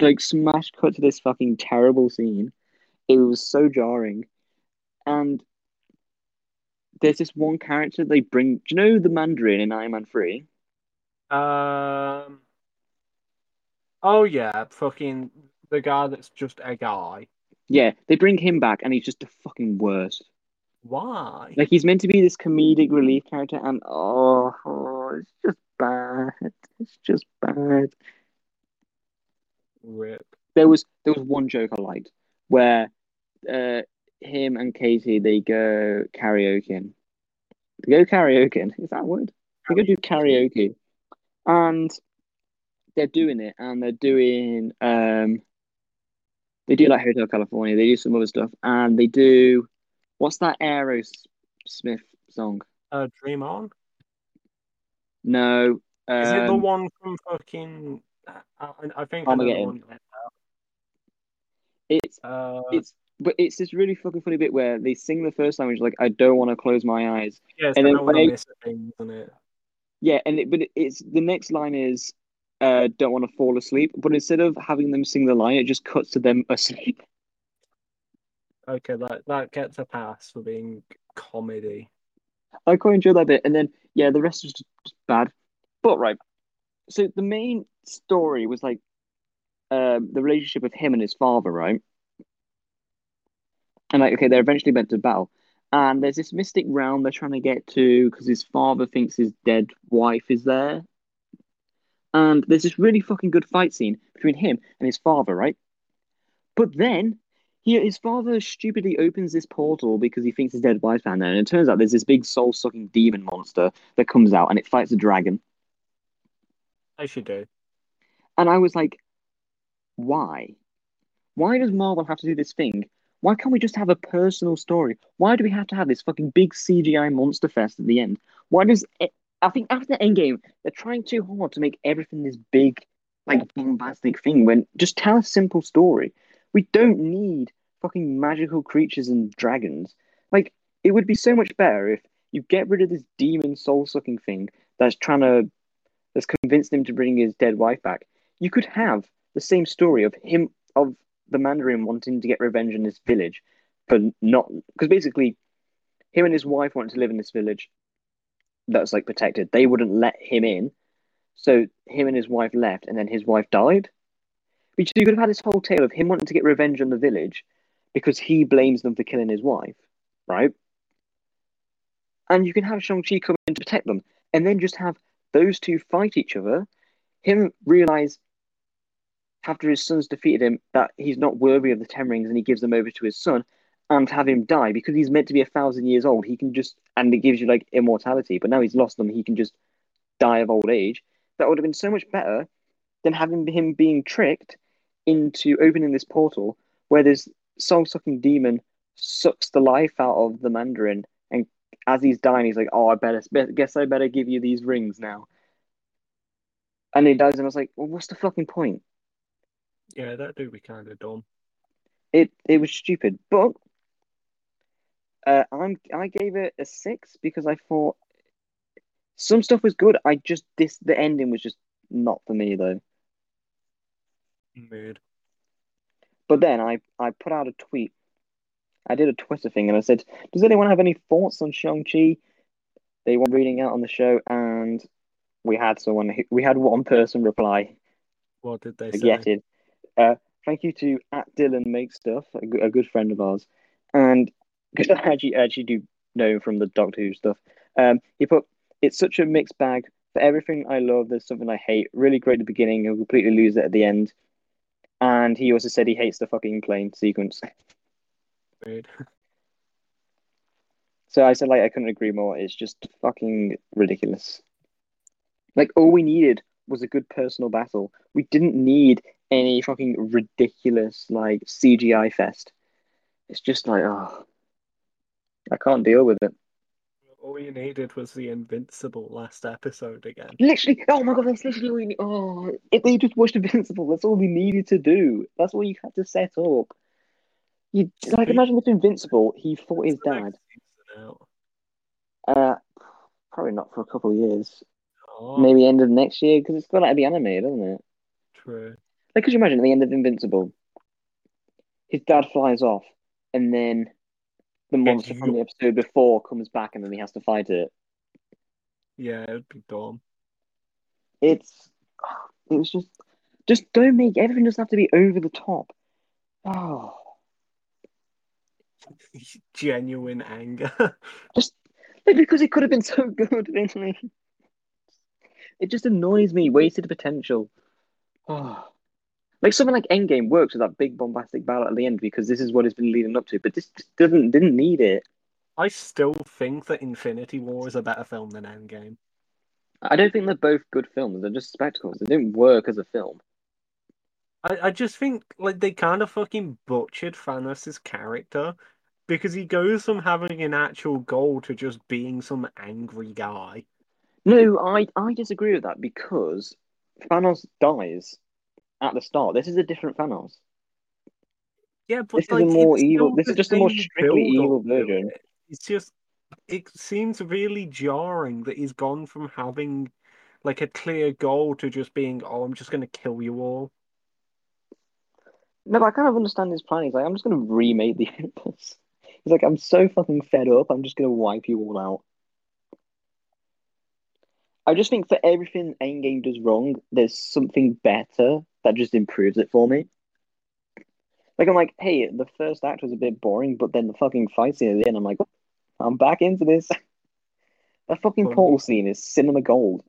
like smash cut to this fucking terrible scene. It was so jarring. And there's this one character they bring. Do you know the Mandarin in Iron Man 3? Um. Oh yeah, fucking the guy that's just a guy. Yeah, they bring him back and he's just the fucking worst. Why? Like he's meant to be this comedic relief character, and oh, oh, it's just bad. It's just bad. Rip. There was there was one joke I liked where uh him and Katy they go karaoke. They go karaoke. Is that word? They go do karaoke, and they're doing it, and they're doing um. They do like Hotel California. They do some other stuff, and they do what's that Aerosmith song? Uh, Dream On. No, Is it the um, one from fucking? I, I think I know the Armageddon. it's Uh, it's but it's this really fucking funny bit where they sing the first line, which is like, "I don't want to close my eyes." yeah, and then when when I- miss a thing, isn't it? Yeah, and it, but it's the next line is, uh, "Don't want to fall asleep," but instead of having them sing the line, it just cuts to them asleep. Okay, that that gets a pass for being comedy. I quite enjoy that bit, and then yeah, the rest is just, just bad. But right, so the main story was like, um, the relationship of him and his father, right? And like, okay, they're eventually meant to battle, and there's this mystic realm they're trying to get to because his father thinks his dead wife is there. And there's this really fucking good fight scene between him and his father, right? But then he, his father stupidly opens this portal because he thinks his dead wife's found there, and it turns out there's this big soul sucking demon monster that comes out and it fights a dragon. I should do. And I was like, why? Why does Marvel have to do this thing? Why can't we just have a personal story? Why do we have to have this fucking big CGI monster fest at the end? Why does it, I think after the Endgame they're trying too hard to make everything this big, like bombastic thing? When just tell a simple story. We don't need fucking magical creatures and dragons. Like it would be so much better if you get rid of this demon soul sucking thing that's trying to that's convinced him to bring his dead wife back. You could have the same story of him of the Mandarin wanting to get revenge in this village for not because basically him and his wife wanted to live in this village that's like protected. They wouldn't let him in, so him and his wife left, and then his wife died. But you could have had this whole tale of him wanting to get revenge on the village because he blames them for killing his wife, right? And you can have Shang-Chi come in to protect them, and then just have those two fight each other. Him realize after his sons defeated him that he's not worthy of the Ten Rings and he gives them over to his son and have him die because he's meant to be a thousand years old. He can just, and it gives you like immortality, but now he's lost them. He can just die of old age. That would have been so much better than having him being tricked into opening this portal where this soul sucking demon sucks the life out of the Mandarin. And as he's dying, he's like, Oh, I better, guess I better give you these rings now. And he dies, and I was like, Well, what's the fucking point? Yeah, that do be kind of dumb. It it was stupid, but uh, I'm I gave it a six because I thought some stuff was good. I just this the ending was just not for me though. Weird. But then I I put out a tweet. I did a Twitter thing and I said, "Does anyone have any thoughts on Shang Chi?" They were reading out on the show, and we had someone. We had one person reply. What did they Forget say? it. Uh, thank you to at Dylan Make Stuff, a, good- a good friend of ours, and because I actually actually do know from the Doctor Who stuff. Um, he put it's such a mixed bag. For everything I love, there's something I hate. Really great at the beginning, he'll completely lose it at the end. And he also said he hates the fucking plane sequence. Weird. So I said like I couldn't agree more. It's just fucking ridiculous. Like all we needed was a good personal battle. We didn't need any fucking ridiculous like CGI fest. It's just like oh, I can't deal with it. All you needed was the Invincible last episode again. Literally, oh my god, that's literally all you need. Oh, if they just watched Invincible, that's all we needed to do. That's all you had to set up. You like imagine if Invincible, he fought his dad. next season out? Uh, probably not for a couple of years. Oh, Maybe end of next year because it's got to be animated, isn't it? true. Like, could you imagine at the end of Invincible, his dad flies off, and then the monster from the episode before comes back, and then he has to fight it. Yeah, it'd be dumb. It's it was just just don't make everything doesn't have to be over the top. Oh, Genuine anger. just like, because it could have been so good, really. It just annoys me. Wasted potential. Oh. Like something like Endgame works with that big bombastic battle at the end because this is what it's been leading up to, but this doesn't didn't need it. I still think that Infinity War is a better film than Endgame. I don't think they're both good films. They're just spectacles. They didn't work as a film. I, I just think like they kind of fucking butchered Thanos' character because he goes from having an actual goal to just being some angry guy. No, I I disagree with that because Thanos dies at the start. This is a different Thanos. Yeah, but This is a more evil- this is just a more strictly evil version. it. It's just it seems really jarring that he's gone from having like a clear goal to just being, oh, I'm just gonna kill you all. No, but I kind of understand his plan. He's like, I'm just gonna remake the universe. He's like, I'm so fucking fed up. I'm just gonna wipe you all out. I just think for everything Endgame does wrong, there's something better that just improves it for me. Like I'm like, hey, the first act was a bit boring, but then the fucking fight scene at the end, I'm like, oh, I'm back into this. That fucking portal scene is cinema gold.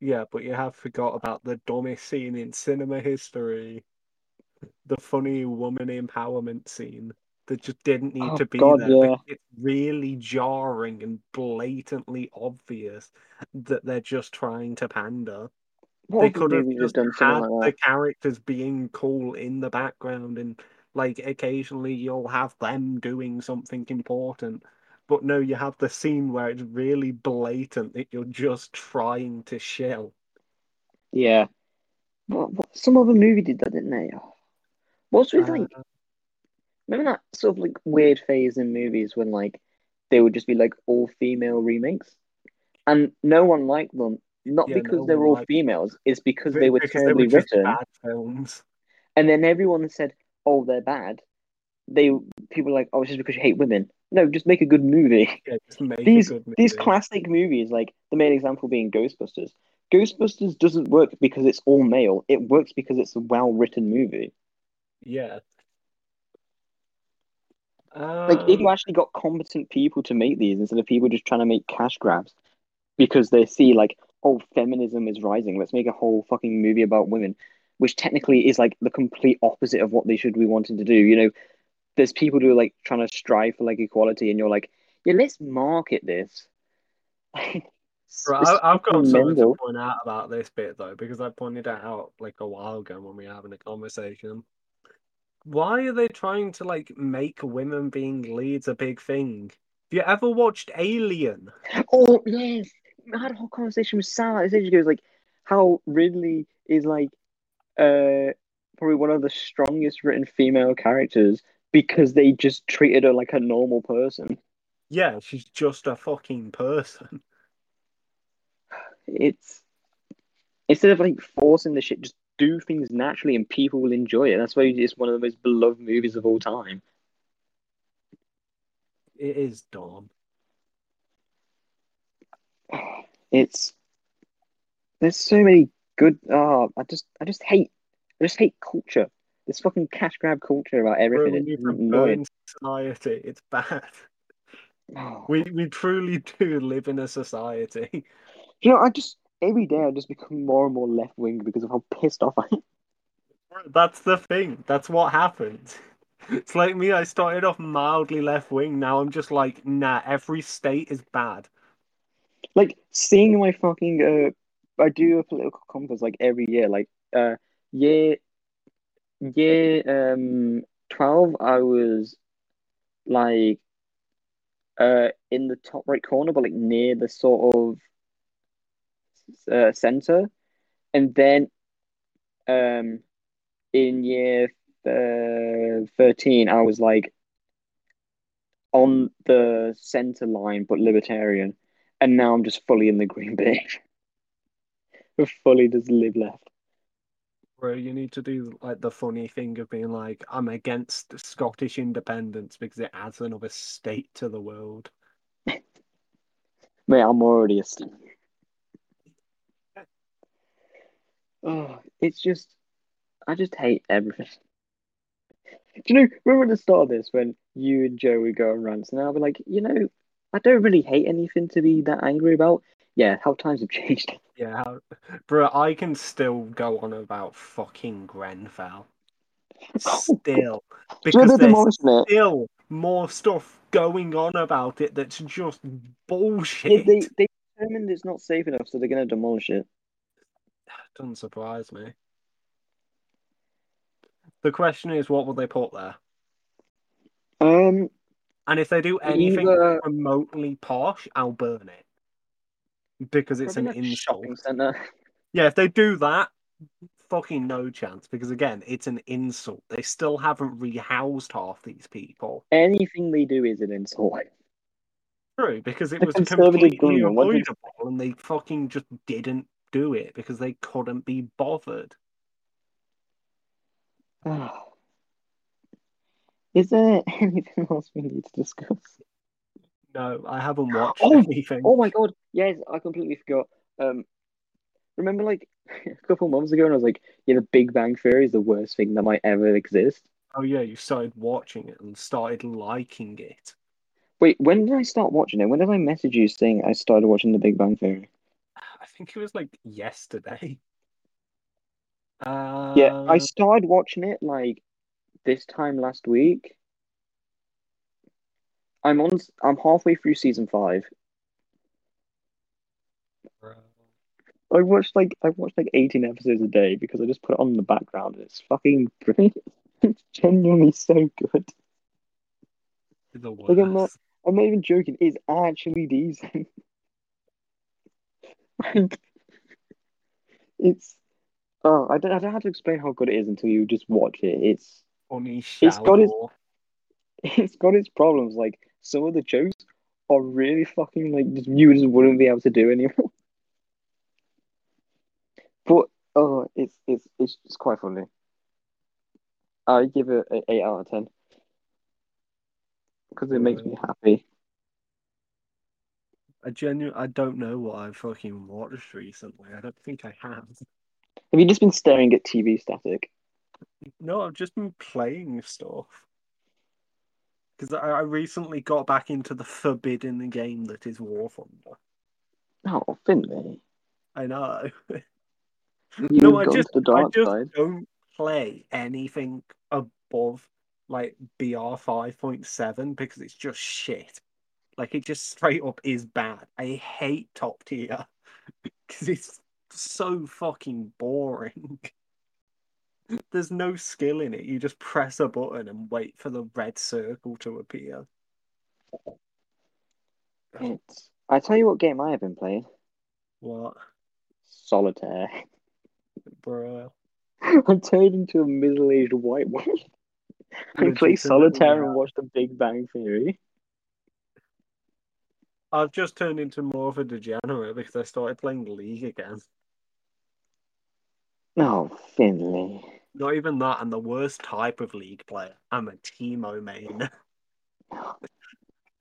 Yeah, but you have forgot about the dumbest scene in cinema history. The funny woman empowerment scene that just didn't need Oh to be God, there. yeah. It's really jarring and blatantly obvious that they're just trying to pander. What They could have just done had like the that? characters being cool in the background and like occasionally you'll have them doing something important. But no, you have the scene where it's really blatant that you're just trying to shill. Yeah. What, what, some other movie did that, didn't they? What's with Uh, like, remember that sort of like weird phase in movies when like they would just be like all female remakes, and no one liked them. Not yeah, because they one were all liked females, it's because they were because they were terribly written, bad films. and then everyone said, "Oh, they're bad." They people were like, "Oh, it's just because you hate women." No, just make a good movie. Yeah, just make a These good these classic movies, like the main example being Ghostbusters. Ghostbusters doesn't work because it's all male. It works because it's a well written movie. Yeah. Like if you Um, actually got competent people to make these instead of people just trying to make cash grabs because they see like, oh, feminism is rising. Let's make a whole fucking movie about women, which technically is like the complete opposite of what they should be wanting to do. You know, there's people who are like trying to strive for like equality, and you're like, yeah, let's market this. Right, I, I've got something to point out about this bit though, because I pointed it out like a while ago when we were having a conversation. Why are they trying to like make women being leads a big thing? Have you ever watched Alien? Oh yes, had a whole conversation with Sarah this ages ago. Like how Ripley is like uh probably one of the strongest written female characters because they just treated her like a normal person. Yeah, she's just a fucking person. It's instead of like forcing the shit, just do things naturally and people will enjoy it. That's why it's one of the most beloved movies of all time. It is dumb. It's there's so many good. Oh, I just I just hate I just hate culture. This fucking cash grab culture about everything. It's society. It's bad. Oh. We we truly do live in a society. You know, I just every day I just become more and more left wing because of how pissed off I am. That's the thing. That's what happened. It's like me, I started off mildly left wing. Now I'm just like, nah, every state is bad. Like seeing my fucking uh, I do a political compass like every year. Like uh, year year um twelve, I was like uh in the top right corner, but like near the sort of uh, center, and then um in year uh, 13 I was like on the center line but libertarian and now I'm just fully in the green bit fully just live left. Bro, you need to do like the funny thing of being like, I'm against Scottish independence because it adds another state to the world. mate I'm already a Steve oh it's just I just hate everything. Do you know remember at the start of this when you and Joe would go on rants and I'll be like you know I don't really hate anything to be that angry about yeah how times have changed Yeah, how... bro, I can still go on about fucking Grenfell. Still, do you know because there's still more stuff going on about it that's just yeah, bullshit. they they determined it's not safe enough so they're gonna demolish it Doesn't surprise me. The question is, what will they put there? um And if they do anything either remotely posh, I'll burn it because it's probably an insult. shopping center Yeah, if they do that, fucking no chance. Because again, it's an insult. They still haven't rehoused half these people. anything they do is an insult True, because it The was completely government, avoidable, and they fucking just didn't do it because they couldn't be bothered. Oh. Is there anything else we need to discuss? No, I haven't watched Oh, anything. Oh my god, yes, I completely forgot. Um, remember like a couple months ago, and I was like, "Yeah, The Big Bang Theory is the worst thing that might ever exist." Oh yeah, you started watching it and started liking it. Wait, when did I start watching it? When did I message you saying I started watching The Big Bang Theory? I think it was like yesterday. Uh, Yeah, I started watching it like this time last week. I'm on. I'm halfway through season five. I watched like I watched like 18 episodes a day because I just put it on in the background and it's fucking brilliant. It's genuinely so good. the Like I'm not. I'm not even joking, it's actually decent. Like it's oh I don't I don't how to explain how good it is until you just watch it. It's Funny It's got its- Shaldor. it's got its problems. Like some of the jokes are really fucking like just you just wouldn't be able to do anymore. But oh it's it's it's, it's quite funny. I give it an eight out of ten. Because it makes me uh, happy. I genu I don't know what I've fucking watched recently. I don't think I have. Have you just been staring at TV static? No, I've just been playing stuff. Because I, I recently got back into the forbidden game that is War Thunder. Oh, Finley. I know. You've no, I just I just side. don't play anything above like BR five point seven because it's just shit. Like it just straight up is bad. I hate top tier because it's so fucking boring. There's no skill in it. You just press a button and wait for the red circle to appear. It's... I tell you what game I have been playing. What, Solitaire. bro? I turned into a middle-aged white woman. I play solitaire and watch The Big Bang Theory. I've just turned into more of a degenerate because I started playing League again. Oh, Finley. Not even that, I'm the worst type of League player. I'm a Teemo main.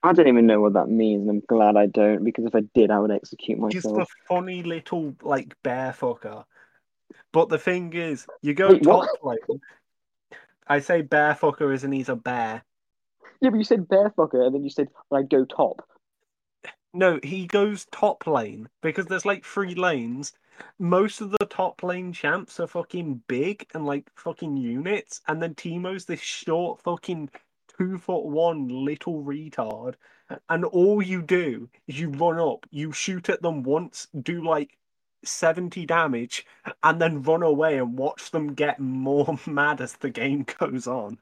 I don't even know what that means, and I'm glad I don't, because if I did, I would execute He's the myself. funny little like bear fucker. But the thing is, you go Wait, top what? lane. I say bear fucker isn't he's a bear. Yeah, but you said bear fucker, and then you said I go top. No, he goes top lane because there's like three lanes. Most of the top lane champs are fucking big and like fucking units, and then Teemo's this short fucking two foot one little retard. And all you do is you run up, you shoot at them once, do like 70 damage, and then run away and watch them get more mad as the game goes on.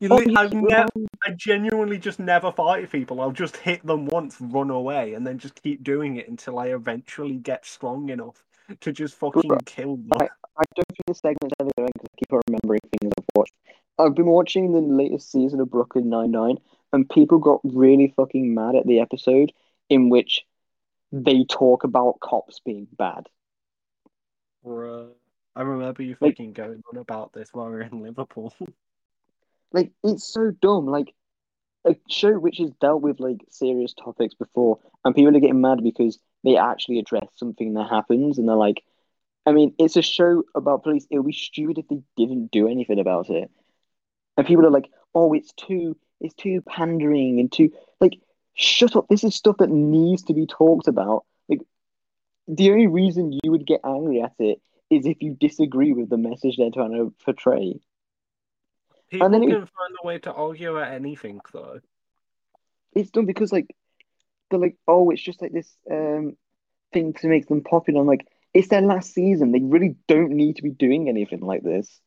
You Oh, li- I've keep never I genuinely just never fight people. I'll just hit them once, run away, and then just keep doing it until I eventually get strong enough to just fucking kill them. I don't think this segment's ever going because I keep on remembering things I've watched. I've been watching the latest season of Brooklyn Nine-Nine, and people got really fucking mad at the episode in which they talk about cops being bad. Bruh. I remember you Like- fucking going on about this while we were in Liverpool. Like, it's so dumb. Like, a show which has dealt with like serious topics before, and people are getting mad because they actually address something that happens, and they're like, I mean, it's a show about police. It would be stupid if they didn't do anything about it. And people are like, "Oh, it's too, it's too pandering and too like." Shut up! This is stuff that needs to be talked about. Like, the only reason you would get angry at it is if you disagree with the message they're trying to portray. People then can it- find a way to argue at anything, though. it's done because like they're like, oh, it's just like this um thing to make them popular. I'm like, it's their last season. They really don't need to be doing anything like this.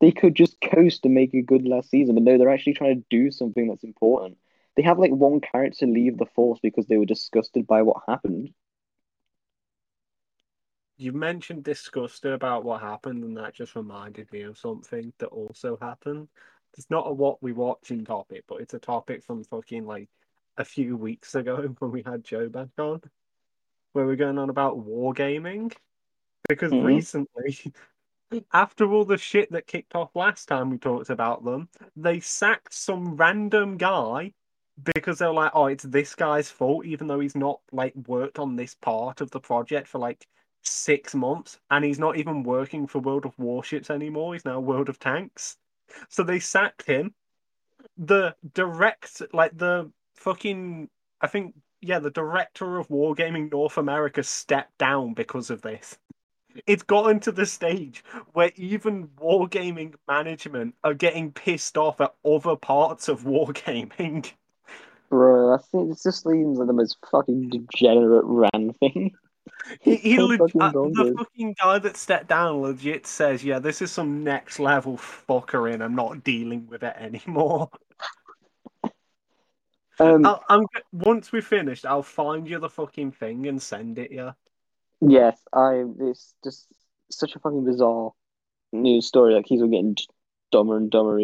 They could just coast and make a good last season, but no, they're actually trying to do something that's important. They have like one character leave the force because they were disgusted by what happened. You mentioned disgusted about what happened, and that just reminded me of something that also happened. It's not a what we watching topic, but it's a topic from fucking like a few weeks ago when we had Joe back on, where we're going on about wargaming. Because Mhm. recently, after all the shit that kicked off last time we talked about them, they sacked some random guy because they're like, oh, it's this guy's fault, even though he's not like worked on this part of the project for like six months, and he's not even working for World of Warships anymore. He's now World of Tanks. So they sacked him. The direct, like the fucking, I think yeah, the director of Wargaming North America stepped down because of this. It's gotten to the stage where even Wargaming management are getting pissed off at other parts of Wargaming. Bro, I think it just seems like the most fucking degenerate ran thing. He, he so leg- fucking uh, the fucking guy that stepped down legit says, "Yeah, this is some next level fuckery, and I'm not dealing with it anymore." Um, I'll, I'm once we finished, I'll find you the fucking thing and send it you. yes, I. It's just such a fucking bizarre news story. Like he's getting dumber and dumber.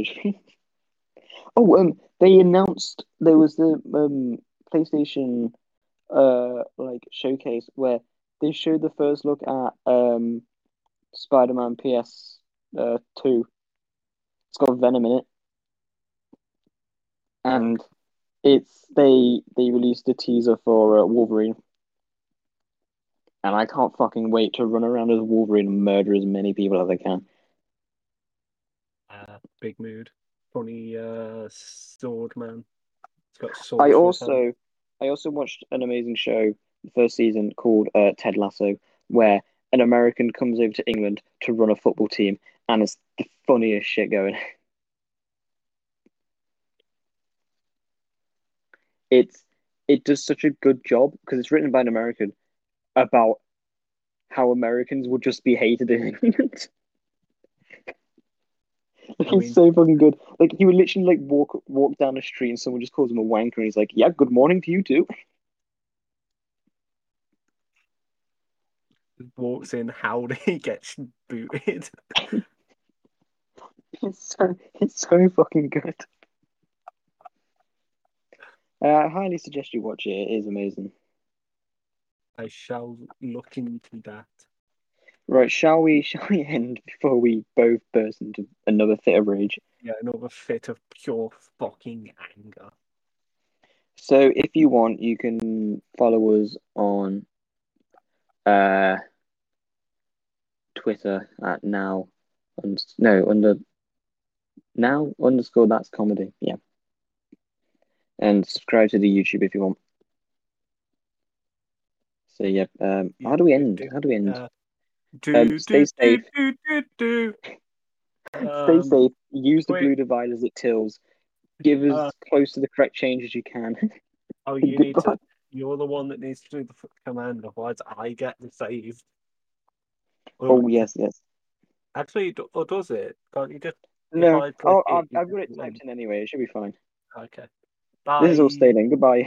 oh, um, they announced there was the um PlayStation uh like showcase where they showed the first look at um Spider-Man PS uh two. It's got Venom in it, and it's they they released a teaser for uh, Wolverine, and I can't fucking wait to run around as Wolverine and murder as many people as I can. Uh, big mood, funny uh, sword man. It's got swords. I for his hand. also I also watched an amazing show the first season called uh, Ted Lasso, where an American comes over to England to run a football team, and it's the funniest shit going. It's it does such a good job because it's written by an American about how Americans would just be hated in England. Like, I he's mean- so fucking good. Like he would literally like walk walk down the street and someone just calls him a wanker and he's like, "Yeah, good morning to you too." walks in, howdy, gets booted. It's so it's so fucking good. Uh, I highly suggest you watch it. It is amazing. I shall look into that. Right, shall we shall we end before we both burst into another fit of rage? Yeah, another fit of pure fucking anger. So if you want, you can follow us on uh Twitter at now and no under now underscore that's comedy. Yeah. And subscribe to the YouTube if you want. So yeah, um how do we end? How do we end? Uh, do, Um, stay do, safe. do. Stay Um, safe. Use the wait. blue divide as it tills. Give as Uh, close to the correct change as you can. Oh, you need to. You're the one that needs to do the command, otherwise I get the save. oh yes, yes. Actually, or does it? Can't you just? No, I click it, I've, I've got it typed in anyway. It should be fine. Okay. This is all Bye. staying. Goodbye.